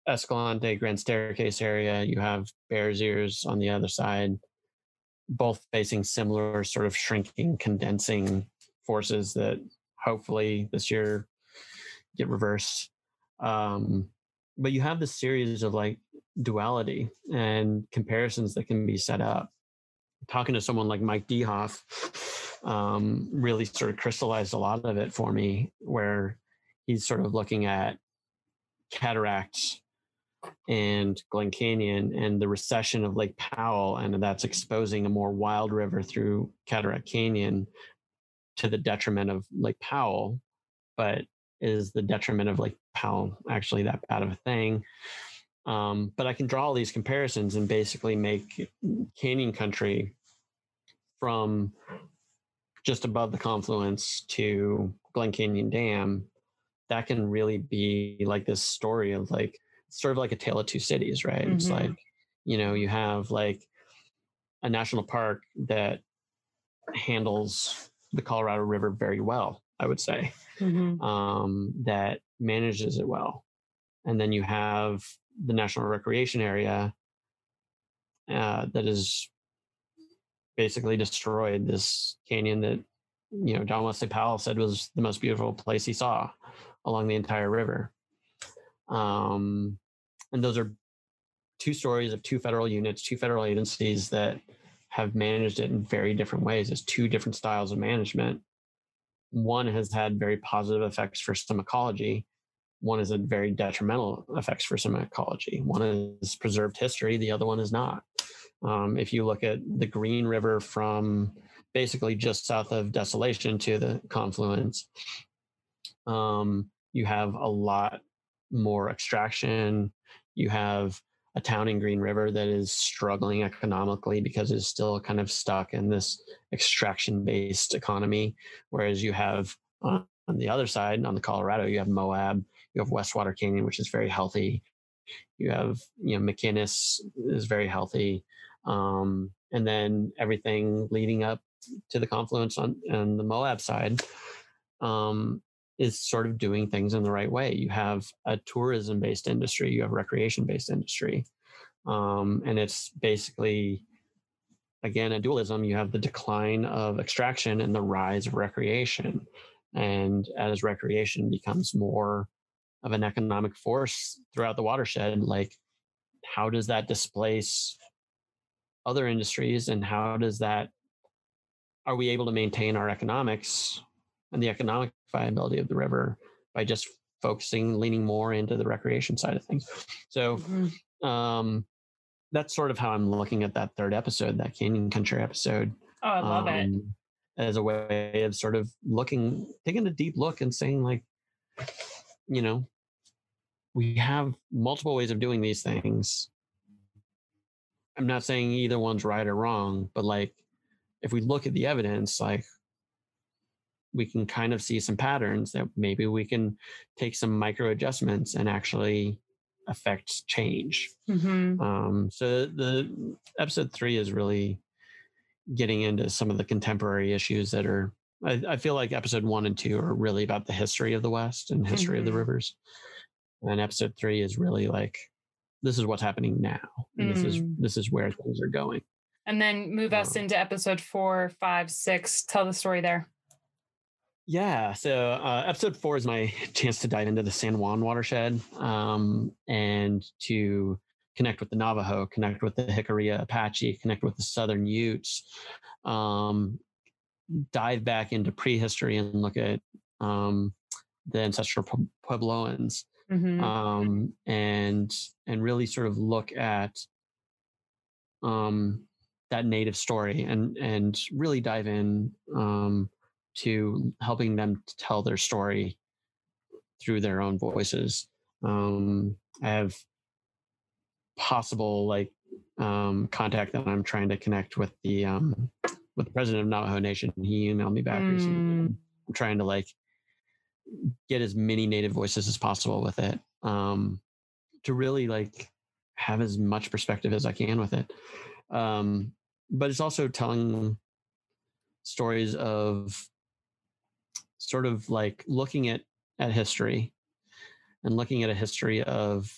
Escalante, Grand Staircase area. You have Bears Ears on the other side, both facing similar sort of shrinking, condensing forces that hopefully this year get reversed. Um, but you have this series of like duality and comparisons that can be set up. Talking to someone like Mike Dehoff um, really sort of crystallized a lot of it for me, where he's sort of looking at cataracts and Glen Canyon and the recession of Lake Powell, and that's exposing a more wild river through Cataract Canyon to the detriment of Lake Powell. But is the detriment of Lake Powell actually that bad of a thing? Um, but I can draw all these comparisons and basically make Canyon Country from just above the confluence to Glen Canyon Dam. That can really be like this story of like sort of like a tale of two cities, right? It's Mhm. like, you know, you have like a national park that handles the Colorado River very well, I would say, Mhm. um, that manages it well. And then you have the National Recreation Area uh, that is basically destroyed this canyon that, you know, John Wesley Powell said was the most beautiful place he saw along the entire river. Um, and those are two stories of two federal units, two federal agencies that have managed it in very different ways as two different styles of management. One has had very positive effects for some ecology. One has had very detrimental effects for some ecology. One is preserved history. The other one is not. Um, if you look at the Green River from basically just south of Desolation to the confluence, um, you have a lot more extraction. You have a town in Green River that is struggling economically because it's still kind of stuck in this extraction based economy. Whereas you have on, on the other side, on the Colorado, you have Moab, you have Westwater Canyon, which is very healthy. You have, you know, McInnis is very healthy. Um, and then everything leading up to the confluence on, on the Moab side um, is sort of doing things in the right way. You have a tourism based industry, you have recreation based industry. Um, and it's basically, again, a dualism. You have the decline of extraction and the rise of recreation. And as recreation becomes more of an economic force throughout the watershed, like how does that displace other industries and how does that are we able to maintain our economics and the economic viability of the river by just focusing leaning more into the recreation side of things. So mm-hmm. um, that's sort of how i'm looking at that third episode that canyon country episode oh i love um, it as a way of sort of looking taking a deep look and saying like you know we have multiple ways of doing these things. I'm not saying either one's right or wrong but like if we look at the evidence like we can kind of see some patterns that maybe we can take some micro adjustments and actually affect change. Mm-hmm. Um, so the episode three is really getting into some of the contemporary issues that are. I, I feel like episode one and two are really about the history of the West and history mm-hmm. of the mm-hmm. rivers, and episode three is really like this is what's happening now, and mm. this is mm. this is where things are going. And then move us um, into episode four, five, six. Tell the story there. Yeah, so uh, episode four is my (laughs) chance to dive into the San Juan watershed um, and to connect with the Navajo, connect with the Jicarilla Apache, connect with the Southern Utes, um, dive back into prehistory and look at um, the ancestral Puebloans, mm-hmm. Um, and and really sort of look at um, that native story and and really dive in um, to helping them to tell their story through their own voices. Um, I have possible like um, contact that I'm trying to connect with the um, with the president of Navajo Nation. He emailed me back mm. recently. I'm trying to like get as many native voices as possible with it um, to really like have as much perspective as I can with it. Um, but it's also telling stories of sort of like looking at at history and looking at a history of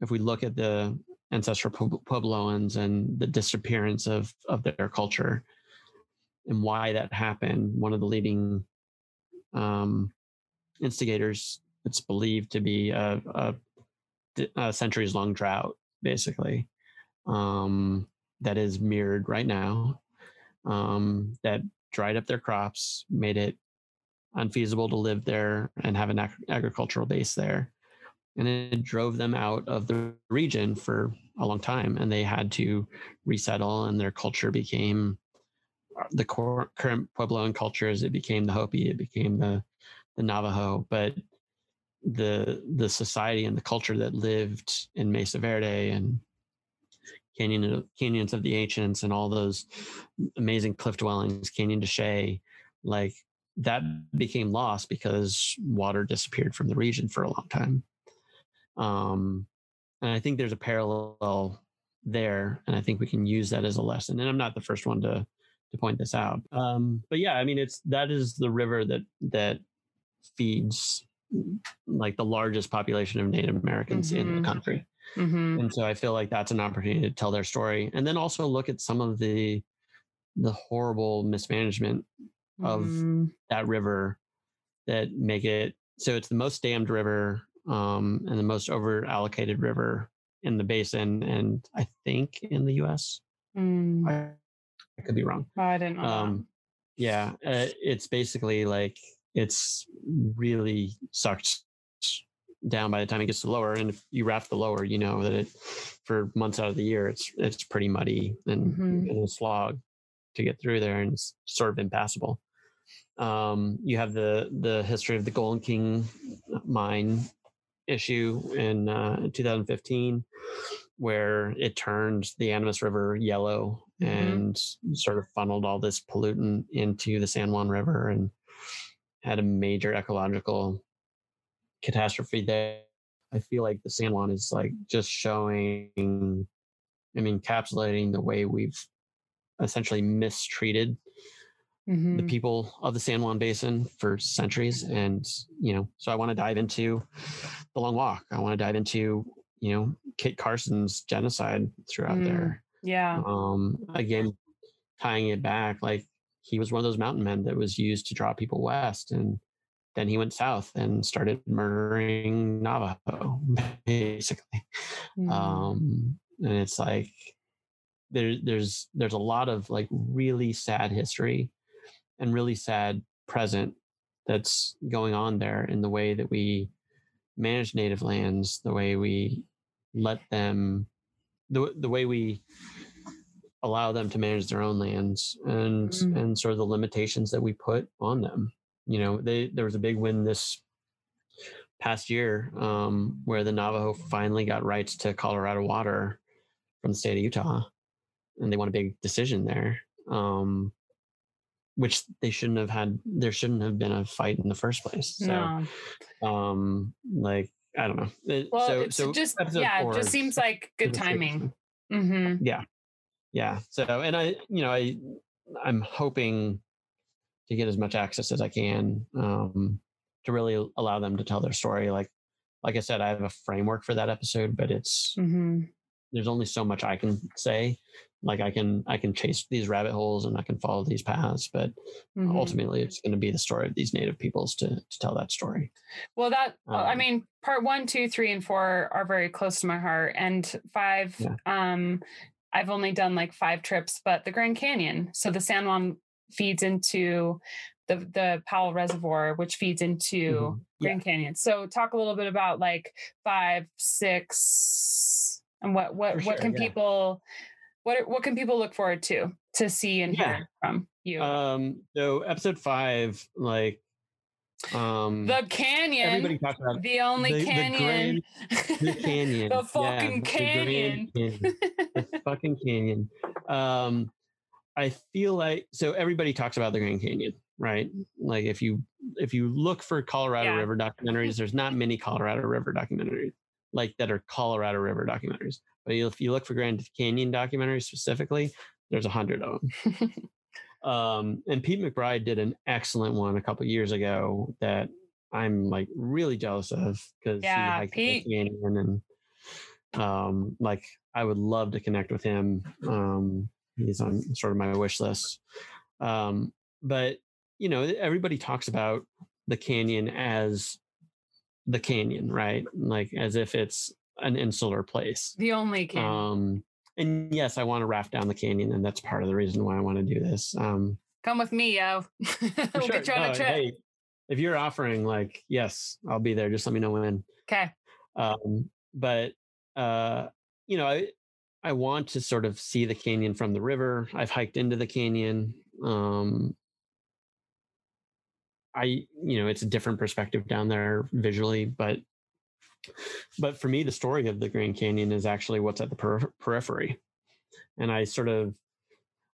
if we look at the ancestral Puebloans and the disappearance of of their culture and why that happened, one of the leading um, instigators, it's believed to be a, a, a centuries long drought, basically, um, that is mirrored right now, um, that dried up their crops, made it unfeasible to live there and have an ag- agricultural base there. And it drove them out of the region for a long time. And they had to resettle, and their culture became uh, the current Puebloan cultures. It became the Hopi, it became the, the Navajo. But the the society and the culture that lived in Mesa Verde and Canyon canyons of the ancients and all those amazing cliff dwellings, Canyon de Chelly, like that became lost because water disappeared from the region for a long time. Um, and I think there's a parallel there, and I think we can use that as a lesson. And I'm not the first one to to point this out. Um, but yeah, I mean, it's that is the river that that feeds like the largest population of Native Americans mm-hmm. in the mm-hmm. country. Mm-hmm. And so I feel like that's an opportunity to tell their story, and then also look at some of the the horrible mismanagement of mm. that river that make it so it's the most dammed river um, and the most over allocated river in the basin and I think in the US. Mm. I, I, could be wrong. Oh, I didn't know. Um, yeah, uh, it's basically like it's really sucked down by the time it gets to lower. And if you raft the lower, you know that it for months out of the year it's it's pretty muddy and, mm-hmm. and a slog to get through there and it's sort of impassable. Um, you have the the history of the Golden King mine issue in uh, 2015, where it turned the Animas River yellow mm-hmm. and sort of funneled all this pollutant into the San Juan River and had a major ecological catastrophe there. I feel like the San Juan is like just showing, I mean, encapsulating the way we've essentially mistreated Mhm. the people of the San Juan Basin for centuries. And, you know, so I want to dive into the Long Walk. I want to dive into, you know, Kit Carson's genocide throughout Mm. there. Yeah. Um, again, tying it back, like he was one of those mountain men that was used to draw people west. And then he went south and started murdering Navajo, (laughs) basically. Mhm. Um, and it's like there, there's there's a lot of like really sad history and really sad present that's going on there in the way that we manage native lands, the way we let them, the the way we allow them to manage their own lands, and Mm. and sort of the limitations that we put on them. You know, they there was a big win this past year um, where the Navajo finally got rights to Colorado water from the state of Utah, and they want a big decision there, um, which they shouldn't have had. There shouldn't have been a fight in the first place. So, no. um, like I don't know. It- Well, so, it's so just yeah, it just seems like good timing. fix. hmm yeah yeah. so and i you know i i'm hoping to get as much access as i can um to really allow them to tell their story like like i said i have a framework for that episode but it's hmm there's only so much i can say like i can i can chase these rabbit holes and i can follow these paths but hmm ultimately it's going to be the story of these native peoples to to tell that story Well, that I Um, mean, part one, two, three, and four are very close to my heart, and five. Yeah. Um, I've only done like five trips, but the Grand Canyon. So the San Juan feeds into the the Powell Reservoir, which feeds into Mhm. Yeah. Grand Canyon. So talk a little bit about like five, six, and what what For what sure, can yeah. people what what can people look forward to to see and Yeah. hear from you? um so episode five like um the canyon, everybody talks about the only the- the canyon, the canyon. (laughs) the yeah, fucking the canyon. Canyon. the (laughs) fucking canyon. Um, I feel like so everybody talks about the Grand Canyon, right? Like if you if you look for Colorado Yeah. River documentaries, there's not many Colorado River documentaries like that are Colorado River documentaries. But if you look for Grand Canyon documentaries specifically, there's a hundred of them. (laughs) um, and Pete McBride did an excellent one a couple years ago that I'm like really jealous of because Yeah, he hiked Pete. the canyon and um, like I would love to connect with him. Um, he's on sort of my wish list. Um, but you know, everybody talks about the canyon as the canyon, right? Like as if it's an insular place. the only canyon. Um, and yes, I want to raft down the canyon, and that's part of the reason why I want to do this. Um, Come with me, yo. (laughs) we'll sure. get you on a trip. hey, if you're offering, like, yes, I'll be there. Just let me know when. Okay. Um, but uh, you know, I I want to sort of see the canyon from the river. I've hiked into the canyon. Um, I you know, it's a different perspective down there visually, but but for me, the story of the Grand Canyon is actually what's at the per- periphery, and I sort of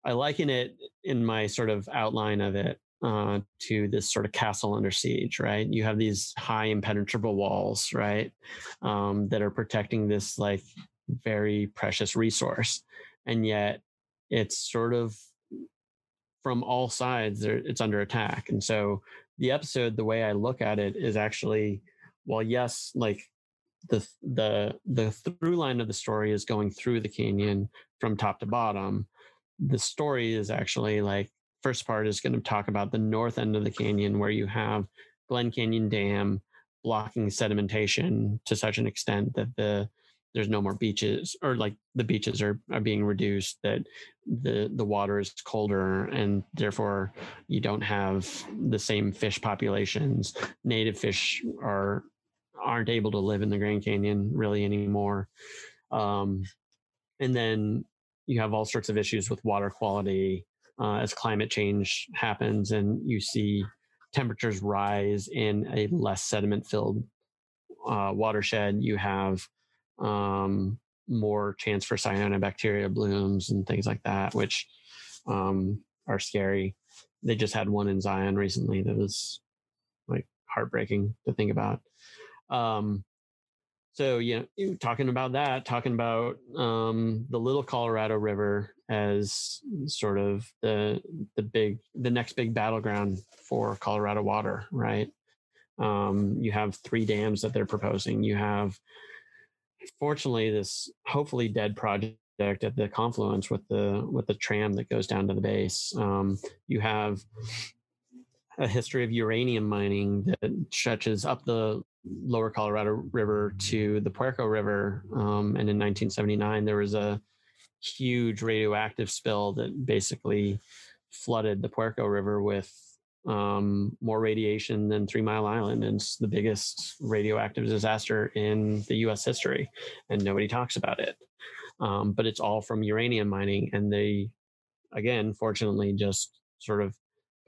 I liken it in my sort of outline of it uh, to this sort of castle under siege, right? You have these high impenetrable walls, right, um, that are protecting this like very precious resource, and yet it's sort of from all sides it's under attack. And so the episode the way i look at it is actually well yes like the the the through line of the story is going through the canyon from top to bottom. The story is actually like first part is going to talk about the north end of the canyon where you have glen canyon dam blocking sedimentation to such an extent that the there's no more beaches or like the beaches are, are being reduced that the the water is colder and therefore you don't have the same fish populations. Native fish are aren't able to live in the grand canyon really anymore. Um, and then you have all sorts of issues with water quality uh, as climate change happens and you see temperatures rise in a less sediment filled uh, watershed. You have um, more chance for cyanobacteria blooms and things like that, which um, are scary. They just had one in Zion recently that was like heartbreaking to think about. Um, so, you know, talking about that, talking about um, the Little Colorado River as sort of the the big the next big battleground for Colorado water, right? Um, you have three dams that they're proposing. You have, fortunately, this hopefully dead project at the confluence with the with the tram that goes down to the base. Um, you have a history of uranium mining that stretches up the lower Colorado River to the Puerco River. Um, and in 1979, there was a huge radioactive spill that basically flooded the Puerco River with um, more radiation than Three Mile Island. And it's the biggest radioactive disaster in the US history. And nobody talks about it. Um, but it's all from uranium mining. And they, again, fortunately, just sort of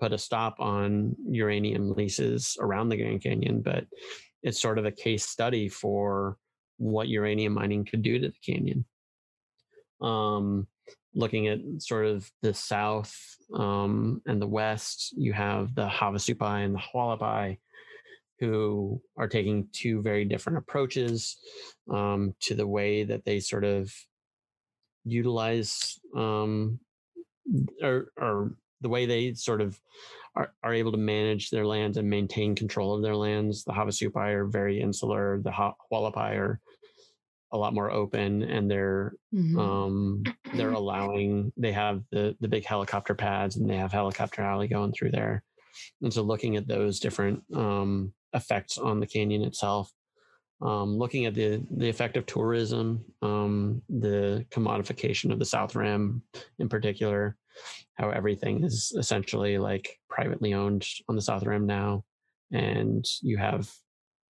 put a stop on uranium leases around the Grand Canyon. But it's sort of a case study for what uranium mining could do to the canyon. Um, looking at sort of the south um, and the west, you have the Havasupai and the Hualapai, who are taking two very different approaches um, to the way that they sort of utilize um, or, or the way they sort of are, are able to manage their lands and maintain control of their lands. The Havasupai are very insular. The Hualapai are a lot more open and they're mm-hmm. um, they're (clears throat) allowing they have the the big helicopter pads and they have helicopter alley going through there and so looking at those different um, effects on the canyon itself um, looking at the the effect of tourism um, the commodification of the south rim in particular how everything is essentially like privately owned on the south rim now and you have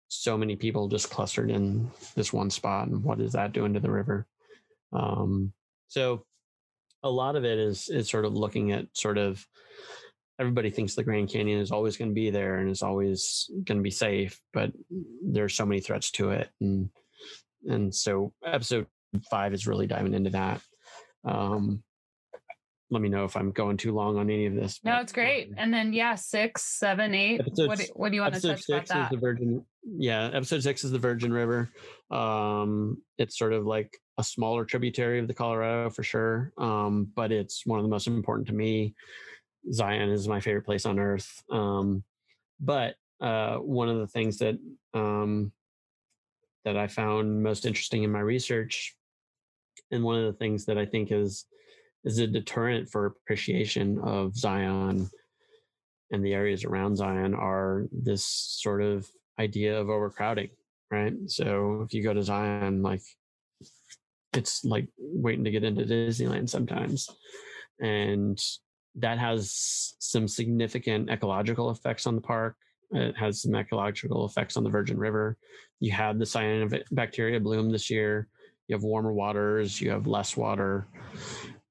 so many people just clustered in this one spot and what is that doing to the river? Um, so a lot of it is is sort of looking at sort of everybody thinks the grand canyon is always going to be there and is always going to be safe but there's so many threats to it. And and so episode five is really diving into that. Um, let me know if I'm going too long on any of this. No, it's great. Um, and then yeah, six, seven, eight. what, what do you want to touch six about that? Is the Virgin, yeah, episode six is the Virgin River. Um, it's sort of like a smaller tributary of the Colorado for sure, um, but it's one of the most important to me. Zion is my favorite place on earth. Um, but uh, one of the things that um, that I found most interesting in my research, and one of the things that I think is is a deterrent for appreciation of Zion and the areas around Zion are this sort of idea of overcrowding, right? So if you go to Zion, like it's like waiting to get into Disneyland sometimes. And that has some significant ecological effects on the park. It has some ecological effects on the Virgin River. You had the cyanobacteria bloom this year. You have warmer waters, you have less water.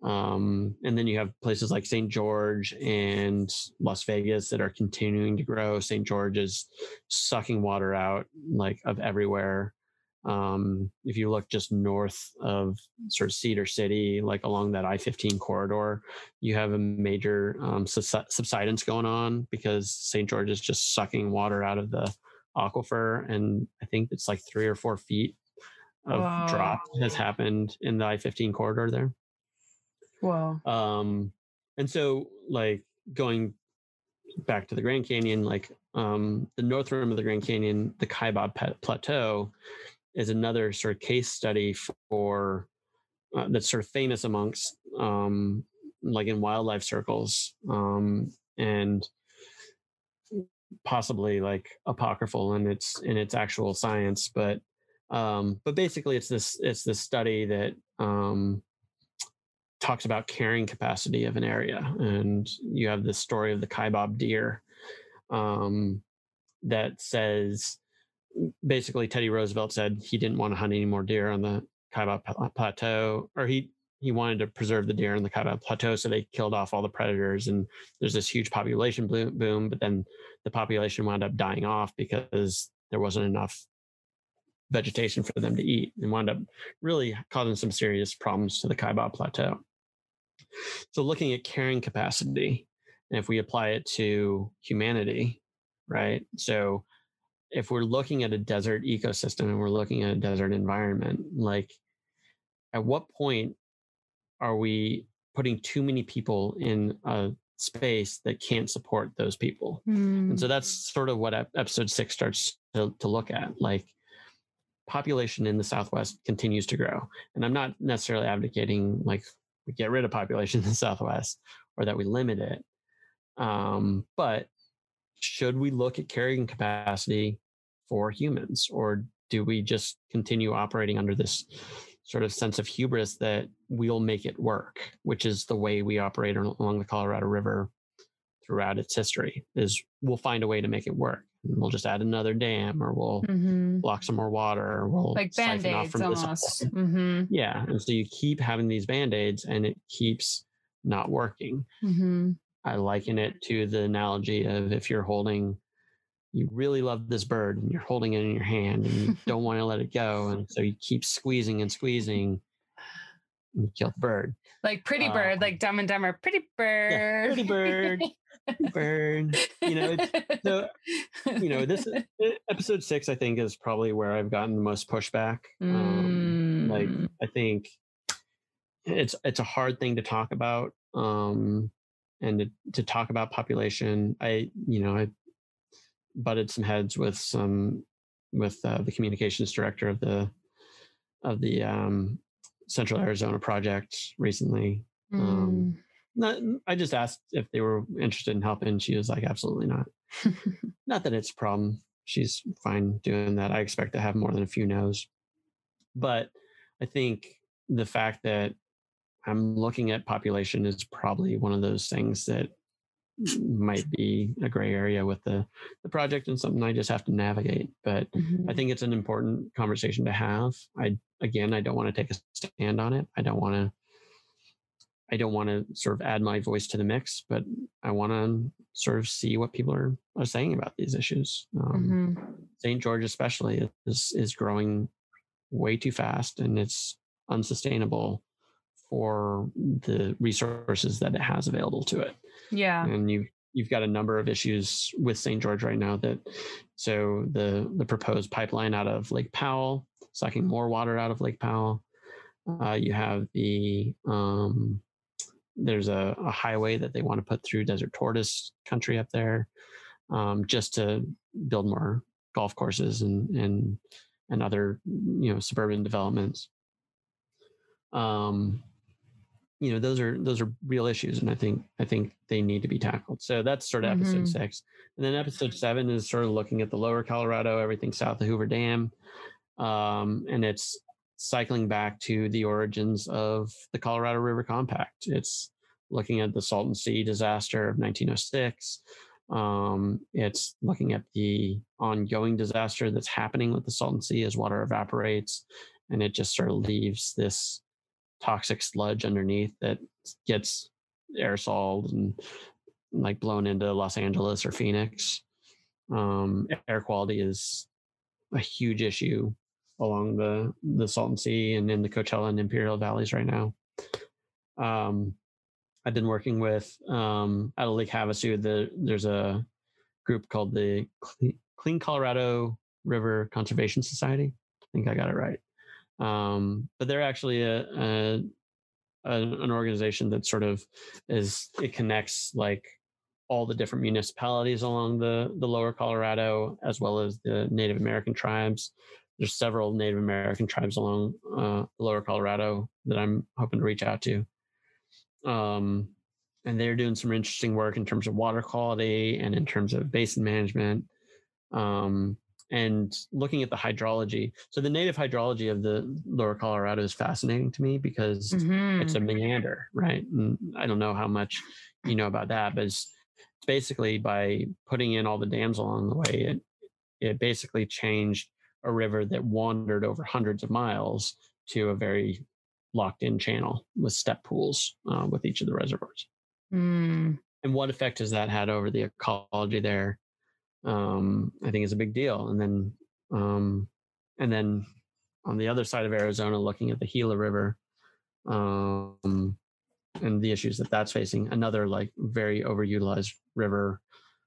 Um, and then you have places like St. George and Las Vegas that are continuing to grow. St. George is sucking water out like of everywhere. Um, if you look just north of sort of Cedar City, like along that I 15 corridor, you have a major um, subsidence going on because St. George is just sucking water out of the aquifer. And I think it's like three or four feet of wow. drop has happened in the I 15 corridor there. Wow. Um, and so like going back to the Grand Canyon, like um, the north rim of the Grand Canyon, the Kaibab Plateau, is another sort of case study for uh, that's sort of famous amongst um, like in wildlife circles um, and possibly like apocryphal in its in its actual science, but um, but basically it's this it's this study that um, talks about carrying capacity of an area. And you have the story of the Kaibab deer um, that says basically Teddy Roosevelt said he didn't want to hunt any more deer on the Kaibab Plateau, or he he wanted to preserve the deer in the Kaibab Plateau, so they killed off all the predators. And there's this huge population boom, but then the population wound up dying off because there wasn't enough vegetation for them to eat, and wound up really causing some serious problems to the Kaibab Plateau. So looking at carrying capacity, and if we apply it to humanity, right? So if we're looking at a desert ecosystem and we're looking at a desert environment, like at what point are we putting too many people in a space that can't support those people. And so hmm. that's sort of what episode six starts to, to look at. Like population in the Southwest continues to grow. And I'm not necessarily advocating like we get rid of population (laughs) in the Southwest or that we limit it. Um, but should we look at carrying capacity for humans or do we just continue operating under this sort of sense of hubris that we'll make it work, which is the way we operate along the Colorado River throughout its history is we'll find a way to make it work. We'll just add another dam or we'll mm-hmm. block some more water or we'll like band-aids almost. Mm-hmm. Yeah. And so you keep having these band-aids and it keeps not working. Mm-hmm. I liken it to the analogy of if you're holding you really love this bird and you're holding it in your hand and you don't want to let it go. And so you keep squeezing and squeezing and you kill the bird. Like pretty bird, uh, like dumb and dumber, pretty bird. Yeah, pretty bird. (laughs) bird. You know, so you know, this (laughs) episode six, I think, is probably where I've gotten the most pushback. Mm. Um, like mm. I think it's it's a hard thing to talk about. Um and to, to talk about population. I, you know, I butted some heads with some with uh, the communications director of the of the um, Central Arizona project recently. Mm. Um, I just asked if they were interested in helping. She was like, absolutely not. (laughs) not that it's a problem. She's fine doing that. I expect to have more than a few no's. But I think the fact that I'm looking at population is probably one of those things that might be a gray area with the the project and something I just have to navigate. But mm-hmm. I think it's an important conversation to have. I again, I don't want to take a stand on it. I don't want to. I don't want to sort of add my voice to the mix, but I want to sort of see what people are, are saying about these issues. Um, mm-hmm. St. George, especially, is is growing way too fast, and it's unsustainable for the resources that it has available to it. Yeah. And you you've got a number of issues with St. George right now that so the the proposed pipeline out of Lake Powell, sucking more water out of Lake Powell. Uh, you have the um, there's a, a, highway that they want to put through desert tortoise country up there um, just to build more golf courses and and and other you know suburban developments. Um, you know those are those are real issues and i think i think they need to be tackled. So that's sort of mm-hmm. episode six. And then episode seven is sort of looking at the lower colorado everything south of hoover dam. Um, and it's cycling back to the origins of the colorado river compact. It's looking at the salton sea disaster of 1906 um, it's looking at the ongoing disaster that's happening with the salton sea as water evaporates and it just sort of leaves this toxic sludge underneath that gets aerosoled and like blown into Los Angeles or Phoenix. Um, air quality is a huge issue along the the Salton Sea and in the Coachella and Imperial valleys right now. Um, I've been working with um, out of Lake Havasu. The, there's a group called the Clean Colorado River Conservation Society. I think I got it right. Um, but they're actually a, a, a, an organization that sort of is it connects like all the different municipalities along the the lower Colorado as well as the Native American tribes. There's several Native American tribes along uh, lower Colorado that I'm hoping to reach out to. Um, and they're doing some interesting work in terms of water quality and in terms of basin management. Um, and looking at the hydrology. So the native hydrology of the lower Colorado is fascinating to me because mm-hmm. it's a mm-hmm. meander, right? And I don't know how much you know about that, but it's, it's basically by putting in all the dams along the way, it it basically changed a river that wandered over hundreds of miles to a very locked in channel with step pools uh, with each of the reservoirs. Mm. And what effect has that had over the ecology there? um, I think is a big deal. And then, um, and then on the other side of Arizona, looking at the Gila River, um, and the issues that that's facing, another like very overutilized river,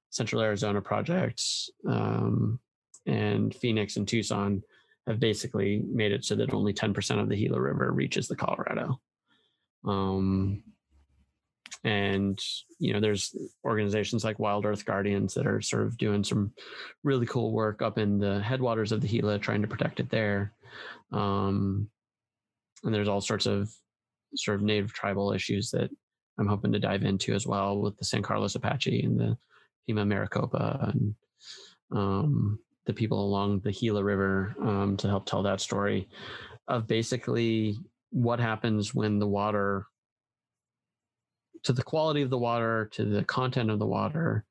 Central Arizona projects, um, and Phoenix and Tucson have basically made it so that only 10% of the Gila River reaches the Colorado. Um, and you know there's organizations like wild earth guardians that are sort of doing some really cool work up in the headwaters of the gila trying to protect it there um, and there's all sorts of sort of native tribal issues that i'm hoping to dive into as well with the san carlos apache and the pima maricopa and um, the people along the gila river um, to help tell that story of basically what happens when the water to the quality of the water, to the content of the water,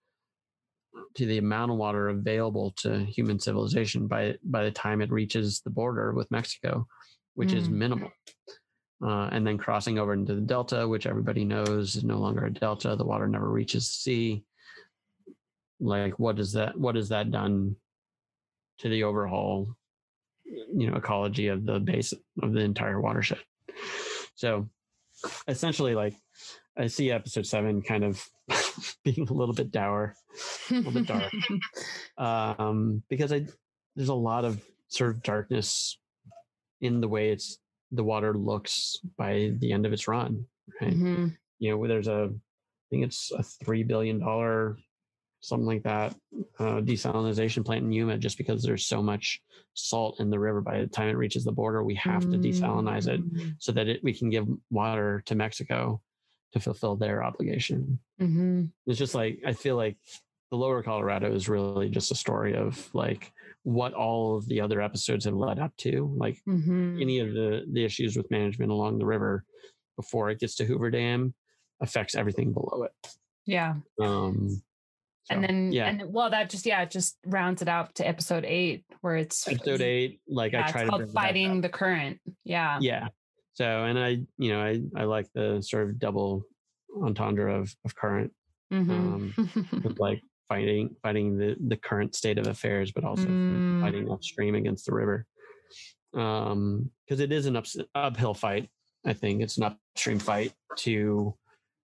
to the amount of water available to human civilization by by the time it reaches the border with Mexico, which mm. is minimal. Uh, and then crossing over into the delta, which everybody knows is no longer a delta. The water never reaches the sea. Like, what is that? What has that done to the overall, you know, ecology of the base of the entire watershed? So, essentially, like I see episode seven kind of (laughs) being a little bit dour, a little bit dark, (laughs) um, because I there's a lot of sort of darkness in the way it's the water looks by the end of its run. Right? Mm-hmm. You know, there's a I think it's a three billion dollar something like that uh, desalinization plant in Yuma just because there's so much salt in the river by the time it reaches the border we have mm-hmm. to desalinize it mm. so that it, we can give water to Mexico to fulfill their obligation. Mm-hmm. It's just like I feel like the Lower Colorado is really just a story of like what all of the other episodes have led up to, like mm-hmm. any of the the issues with management along the river before it gets to Hoover Dam affects everything below it. Yeah. Um, so, and then yeah, and well, that just yeah, it just rounds it out to episode eight, where it's episode eight. Like yeah, I try to fighting the current. Yeah. Yeah. So, and I, you know, I, I like the sort of double entendre of, of current, mm-hmm. um, (laughs) like fighting, fighting the, the current state of affairs, but also mm. fighting upstream against the river. Um, cause it is an ups, uphill fight. I think it's an upstream fight to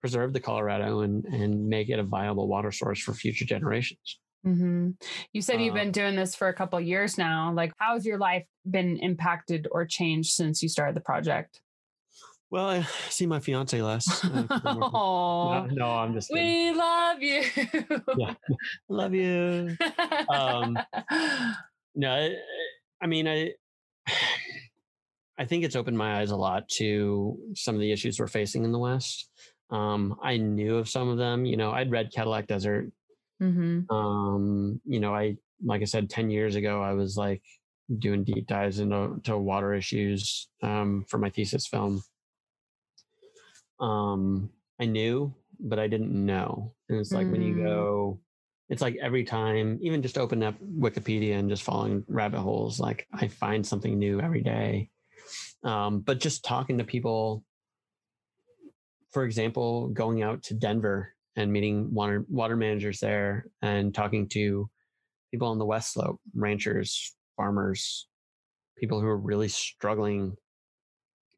preserve the Colorado and, and make it a viable water source for future generations. Mm-hmm. You said you've uh, been doing this for a couple years now. Like, how's your life been impacted or changed since you started the project? Well, I (sighs) see my fiance less. Uh, (laughs) no, no, I'm just. Kidding. We love you. yeah, (laughs) love you. Um, (laughs) no, I, I mean, I, (sighs) I think it's opened my eyes a lot to some of the issues we're facing in the West. Um, I knew of some of them. You know, I'd read Cadillac Desert Mm-hmm. Um, you know, I like I said, ten years ago, I was like doing deep dives into to water issues um, for my thesis film. Um, I knew, but I didn't know. And it's like mm. when you mm. go, it's like every time, even just open up Wikipedia and just following rabbit holes, like I find something new every day. Um, but just talking to people, for example, going out to Denver and meeting water water managers there and talking to people on the west slope ranchers farmers people who are really struggling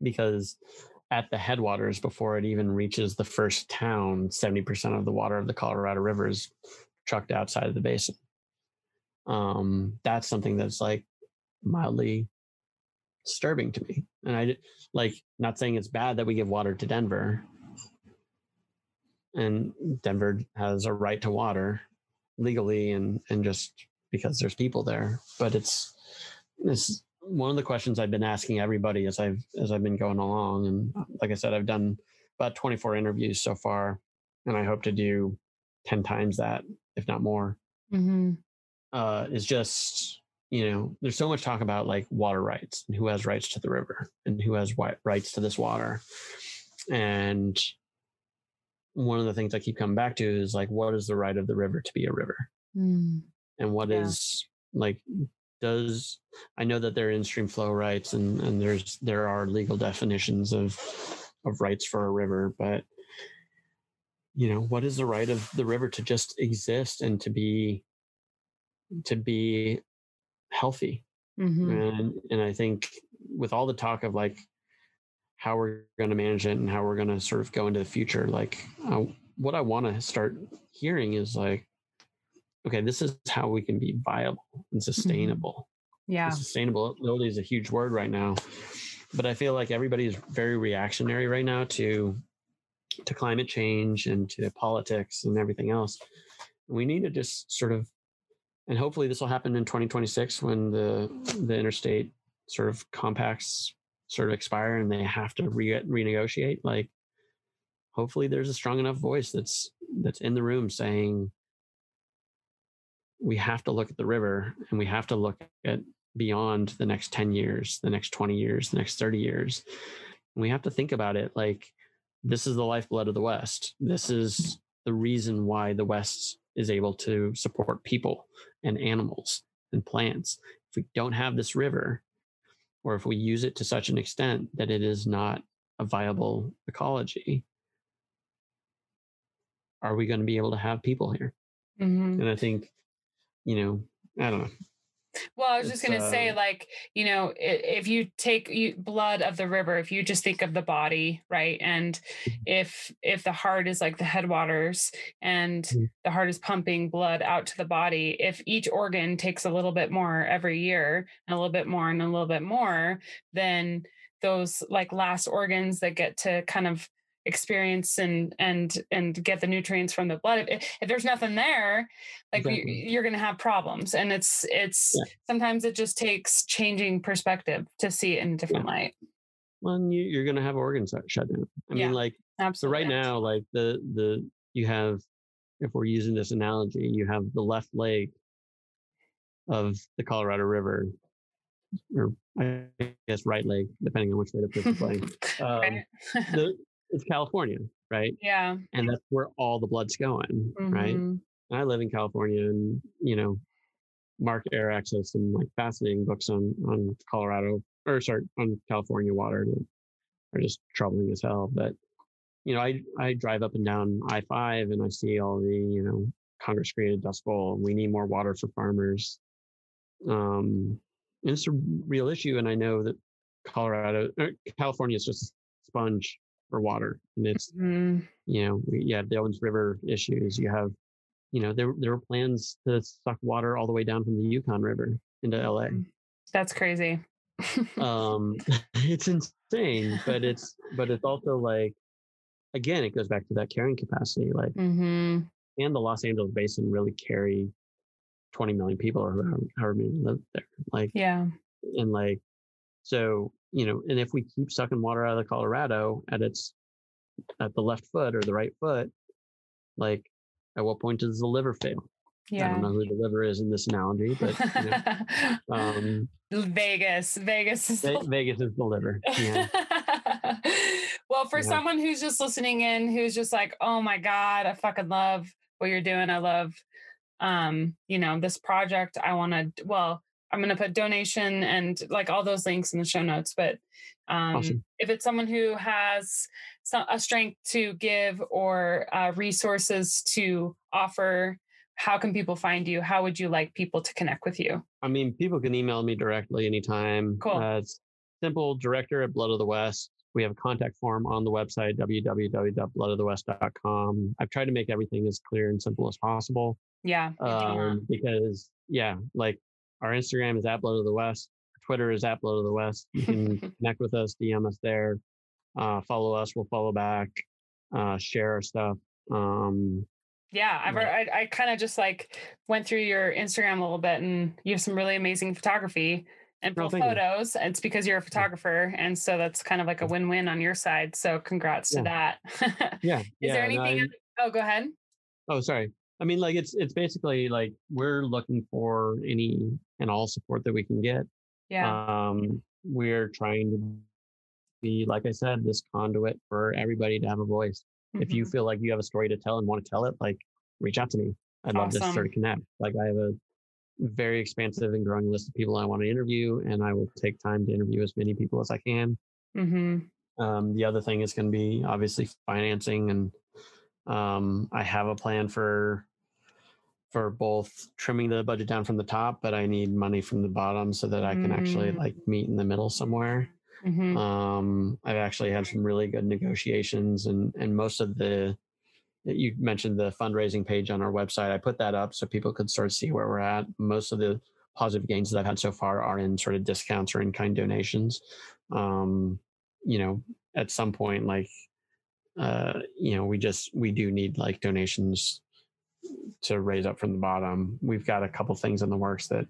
because at the headwaters before it even reaches the first town 70% of the water of the colorado river is trucked outside of the basin. Um, that's something that's like mildly disturbing to me. And i like not saying it's bad that we give water to denver and Denver has a right to water legally and and just because there's people there. But it's it's one of the questions I've been asking everybody as I've as I've been going along. And like I said, I've done about 24 interviews so far, and I hope to do 10 times that, if not more. Mm-hmm. Uh, is just you know, there's so much talk about like water rights and who has rights to the river and who has rights to this water. And one of the things I keep coming back to is like, what is the right of the river to be a river? Mm. And what yeah. is like, does I know that there are in-stream flow rights and, and there's, there are legal definitions of, of rights for a river, but you know, what is the right of the river to just exist and to be, to be healthy? Mm-hmm. And, and I think with all the talk of like how we're going to manage it and how we're going to sort of go into the future like uh, what i want to start hearing is like okay this is how we can be viable and mm-hmm. sustainable yeah and sustainability is a huge word right now but i feel like everybody is very reactionary right now to to climate change and to politics and everything else. We need to just sort of, and hopefully this will happen in 2026 when the the interstate sort of compacts sort of expire and they have to re- renegotiate. Like, hopefully there's a strong enough voice that's that's in the room saying we have to look at the river and we have to look at beyond the next 10 years, the next 20 years, the next 30 years. And we have to think about it like this is the lifeblood of the West. This is the reason why the West is able to support people and animals and plants. If we don't have this river, or if we use it to such an extent that it is not a viable ecology, are we going to be able to have people here? Mhm. And I think, you know, I don't know. Well, I was just going to say, uh, like, you know, if you take you, blood of the river, if you just think of the body, right, and Mm-hmm. if if the heart is like the headwaters and Mhm. the heart is pumping blood out to the body, if each organ takes a little bit more every year, and a little bit more, and a little bit more, then those like last organs that get to kind of experience and and and get the nutrients from the blood if, if there's nothing there like Exactly. you, you're going to have problems and it's it's Yeah. sometimes it just takes changing perspective to see it in a different light Well, you, you're going to have organs that shut down. I Yeah. mean, like, Absolutely. so right now, like the the you have, if we're using this analogy, you have the left leg of the Colorado River, or I guess right leg, depending on which way the (laughs) pitch is playing. Um, (laughs) the, it's California, right? yeah And that's where all the blood's going, right? Mhm. And I live in California, and you know, Mark Arax has some like fascinating books on on Colorado, or sorry, on California water that are just troubling as hell. But you know, I I drive up and down I five, and I see all the you know Congress created Dust Bowl. We need more water for farmers. Um, and it's a real issue, and I know that Colorado, or California is just a sponge for water, and it's Mhm. you know, we, you have the Owens River issues. You have, you know, there there were plans to suck water all the way down from the Yukon River into LA. that's crazy (laughs) Um, (laughs) it's insane, but it's but it's also like, again, it goes back to that carrying capacity. Like, hmm and the Los Angeles Basin really carry twenty million people or however, however many live there. Like, yeah and like, so you know, and if we keep sucking water out of the Colorado at its at the left foot or the right foot, like, at what point does the liver fail? I don't know who the liver is in this analogy, but you know, (laughs) um, vegas vegas is the Vegas is the liver. Yeah. (laughs) well, for Yeah. someone who's just listening in, who's just like, "Oh my god, I fucking love what you're doing. I love, um, you know, this project. I want to. Well, I'm gonna put donation and like all those links in the show notes. But um, Awesome. if it's someone who has some, a strength to give or uh, resources to offer, how can people find you? How would you like people to connect with you? I mean, people can email me directly anytime. Cool. Uh, it's simple director at Blood of the West. We have a contact form on the website, www.bloodofthewest.com. I've tried to make everything as clear and simple as possible. Yeah, you're doing that. Um, because yeah, like our Instagram is at Blood of the West, Twitter is at Blood of the West. You can (laughs) connect with us, DM us there, uh, follow us, we'll follow back, uh, share our stuff. Um, Yeah, I've Right. I, I kind of just like went through your Instagram a little bit, and you have some really amazing photography and Oh, thank you. photos. It's because you're a photographer, and so that's kind of like a win-win on your side. So congrats to that. (laughs) yeah. Is yeah, there anything? I- oh, go ahead. Oh, sorry. I mean, like it's it's basically like we're looking for any and all support that we can get. Yeah, Um, we're trying to be, like I said, this conduit for everybody to have a voice. If you Mhm. feel like you have a story to tell and want to tell it, like reach out to me. I'd love to Awesome. sort of connect. Like I have a very expansive and growing list of people I want to interview, and I will take time to interview as many people as I can. Mhm. Um, the other thing is going to be obviously financing, and um, I have a plan for for both trimming the budget down from the top, but I need money from the bottom so that I can actually Mm. like meet in the middle somewhere. Mhm. Um, I've actually had some really good negotiations, and and most of the you mentioned the fundraising page on our website. I put that up so people could sort of see where we're at. Most of the positive gains that I've had so far are in sort of discounts or in kind donations. Um, you know, at some point, like uh, you know, we just we do need like donations to raise up from the bottom. We've got a couple things in the works that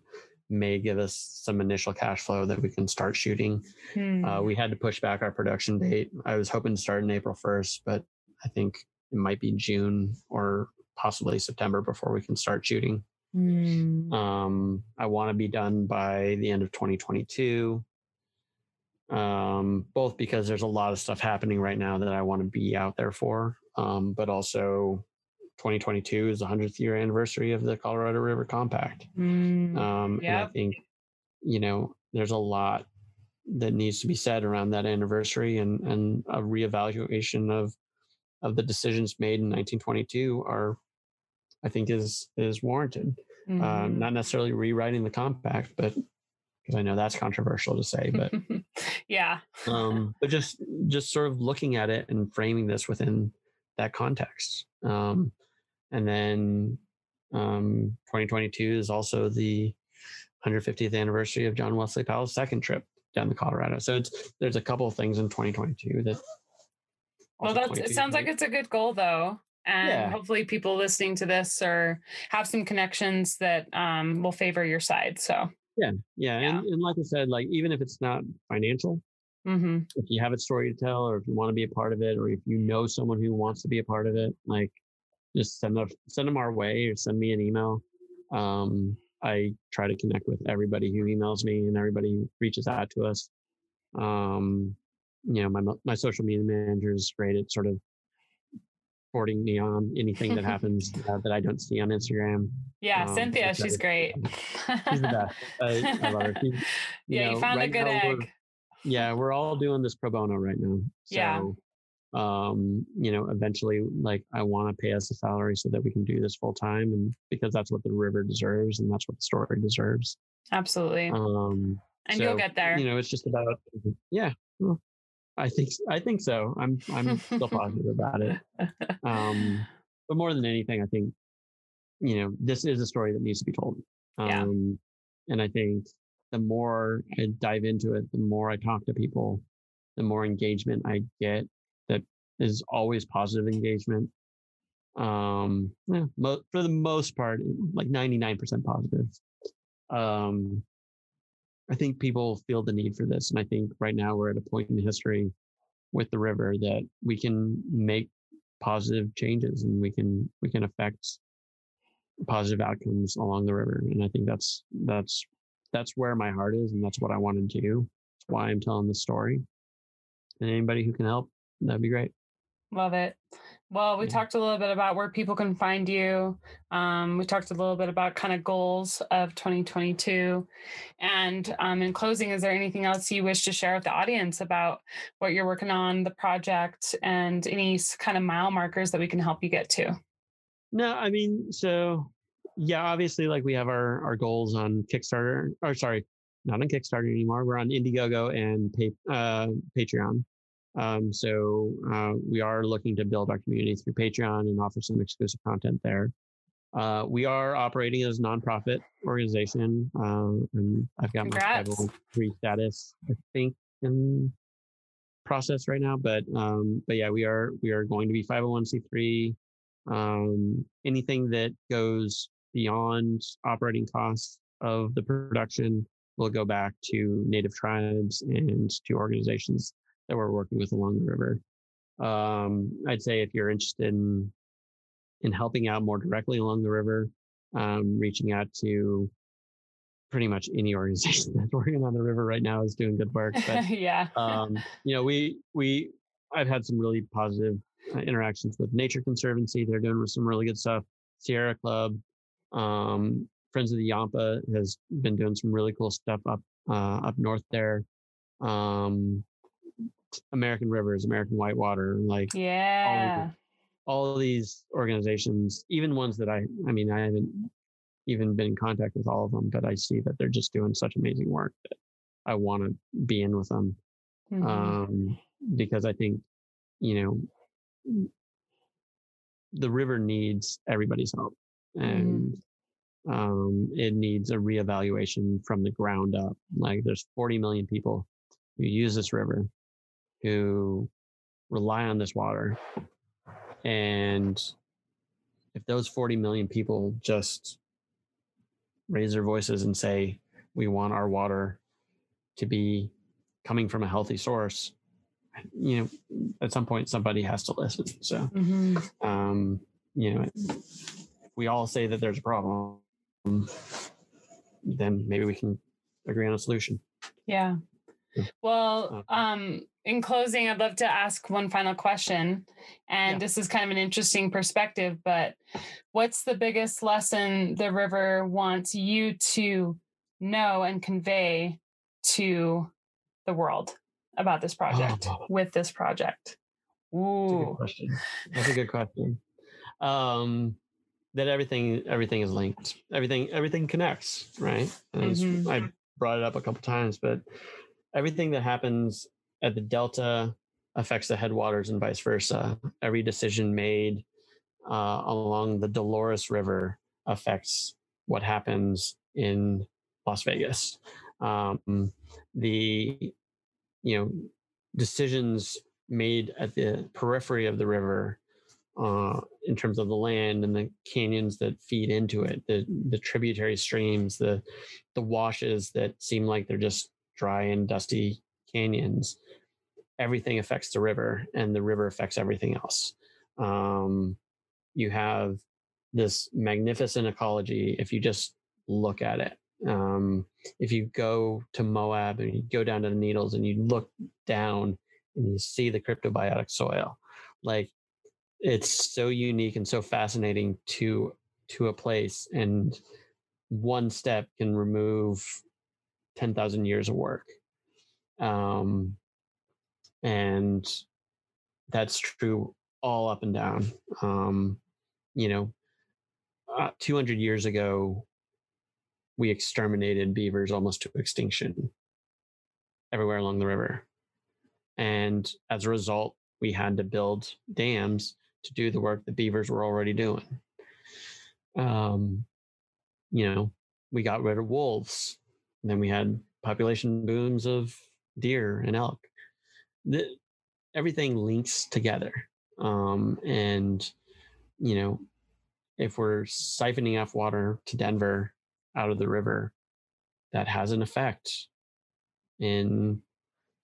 may give us some initial cash flow that we can start shooting. Hmm. Uh, we had to push back our production date. I was hoping to start in April 1st, but I think it might be June or possibly September before we can start shooting. Hmm. Um, I want to be done by the end of 2022. Um, both because there's a lot of stuff happening right now that I want to be out there for, um, but also 2022 is the 100th year anniversary of the Colorado River Compact. Hmm. Um, And I think, you know, there's a lot that needs to be said around that anniversary and, and a reevaluation of, of the decisions made in 1922 are, I think is, is warranted. Uh, Mhm. not necessarily rewriting the compact, but because I know that's controversial to say, but, (laughs) yeah. um, (laughs) but just, just sort of looking at it and framing this within that context. Um, and then, um, 2022 is also the 150th anniversary of John Wesley Powell's second trip down the Colorado. So it's, there's a couple of things in 2022 that. Well, that's, it sounds like it's a good goal though. And Yeah. hopefully people listening to this or have some connections that um, will favor your side. So, Yeah, Yeah. And, and like I said, like even if it's not financial, hmm if you have a story to tell or if you want to be a part of it or if you know someone who wants to be a part of it like just send them send them our way or send me an email. Um, i try to connect with everybody who emails me and everybody who reaches out to us. Um, you know my my social media manager is great at sort of forwarding me on anything that (laughs) happens uh, that i don't see on instagram. Yeah, Um, Cynthia, she's great. she's the best. (laughs) I, I love her. She- yeah, you know, found a good now we're- egg. yeah we're all doing this pro bono right now. So Yeah. Um you know eventually like i want to pay us a salary so that we can do this full time and because that's what the river deserves and that's what the story deserves Absolutely. um and you'll get there. you know it's just about yeah well, i think i think so i'm i'm still positive about it (laughs) um but more than anything i think you know this is a story that needs to be told Yeah. um and i think the more i dive into it the more i talk to people the more engagement i get is always positive engagement. Um yeah, mo- for the most part like 99% positive. Um i think people feel the need for this and i think right now we're at a point in history with the river that we can make positive changes and we can we can affect positive outcomes along the river and i think that's that's that's where my heart is and that's what i want to do. That's why i'm telling the story. And anybody who can help that'd be great Love it. Well, we Yeah. talked a little bit about where people can find you. Um, we talked a little bit about kind of goals of 2022. And um, in closing, is there anything else you wish to share with the audience about what you're working on, the project, and any kind of mile markers that we can help you get to? No, I mean, so yeah, obviously, like we have our our goals on Kickstarter, or sorry, not on Kickstarter anymore. We're on Indiegogo and pa- uh, Patreon. Um, so uh, we are looking to build our community through Patreon and offer some exclusive content there. Uh, we are operating as a nonprofit organization, uh, and I've got Congrats. my 501 status, I think, in process right now. But um, but yeah, we are we are going to be 501c3 um, anything that goes beyond operating costs of the production will go back to native tribes and to organizations that we're working with along the river. Um, I'd say if you're interested in in helping out more directly along the river, um, reaching out to pretty much any organization (laughs) that's working on the river right now is doing good work. But (laughs) yeah. um, you know, we we I've had some really positive uh, interactions with Nature Conservancy. They're doing some really good stuff. Sierra Club, um, Friends of the Yampa has been doing some really cool stuff up uh, up north there. Um, American Rivers, American Whitewater, like yeah. all of these organizations, even ones that I, I mean, I haven't even been in contact with all of them, but I see that they're just doing such amazing work that I want to be in with them Mhm. um, because I think, you know, the river needs everybody's help and um, it needs a reevaluation from the ground up. Like there's 40 million people who use this river who rely on this water. And if those 40 million people just raise their voices and say, we want our water to be coming from a healthy source, you know, at some point somebody has to listen. So, Mhm. um, you know, if we all say that there's a problem, then maybe we can agree on a solution. Yeah. Well, um, in closing, I'd love to ask one final question. And Yeah. this is kind of an interesting perspective, but what's the biggest lesson the river wants you to know and convey to the world about this project Oh. with this project? Ooh. That's a good question. That's a good (laughs) question. Um, that everything everything is linked. Everything everything connects, right? Mhm. I brought it up a couple times, but everything that happens at the delta affects the headwaters and vice versa. Every decision made uh, along the Dolores River affects what happens in Las Vegas. Um, the you know decisions made at the periphery of the river uh, in terms of the land and the canyons that feed into it, the the tributary streams, the the washes that seem like they're just dry and dusty canyons. Everything affects the river, and the river affects everything else. Um, you have this magnificent ecology if you just look at it. Um, if you go to Moab and you go down to the Needles and you look down and you see the cryptobiotic soil, like it's so unique and so fascinating to to a place and one step can remove 10,000 years of work um and that's true all up and down um you know uh, 200 years ago we exterminated beavers almost to extinction everywhere along the river and as a result we had to build dams to do the work that beavers were already doing. Um, you know, we got rid of wolves. And then we had population booms of deer and elk. The, everything links together. Um, and, you know, if we're siphoning off water to Denver out of the river, that has an effect in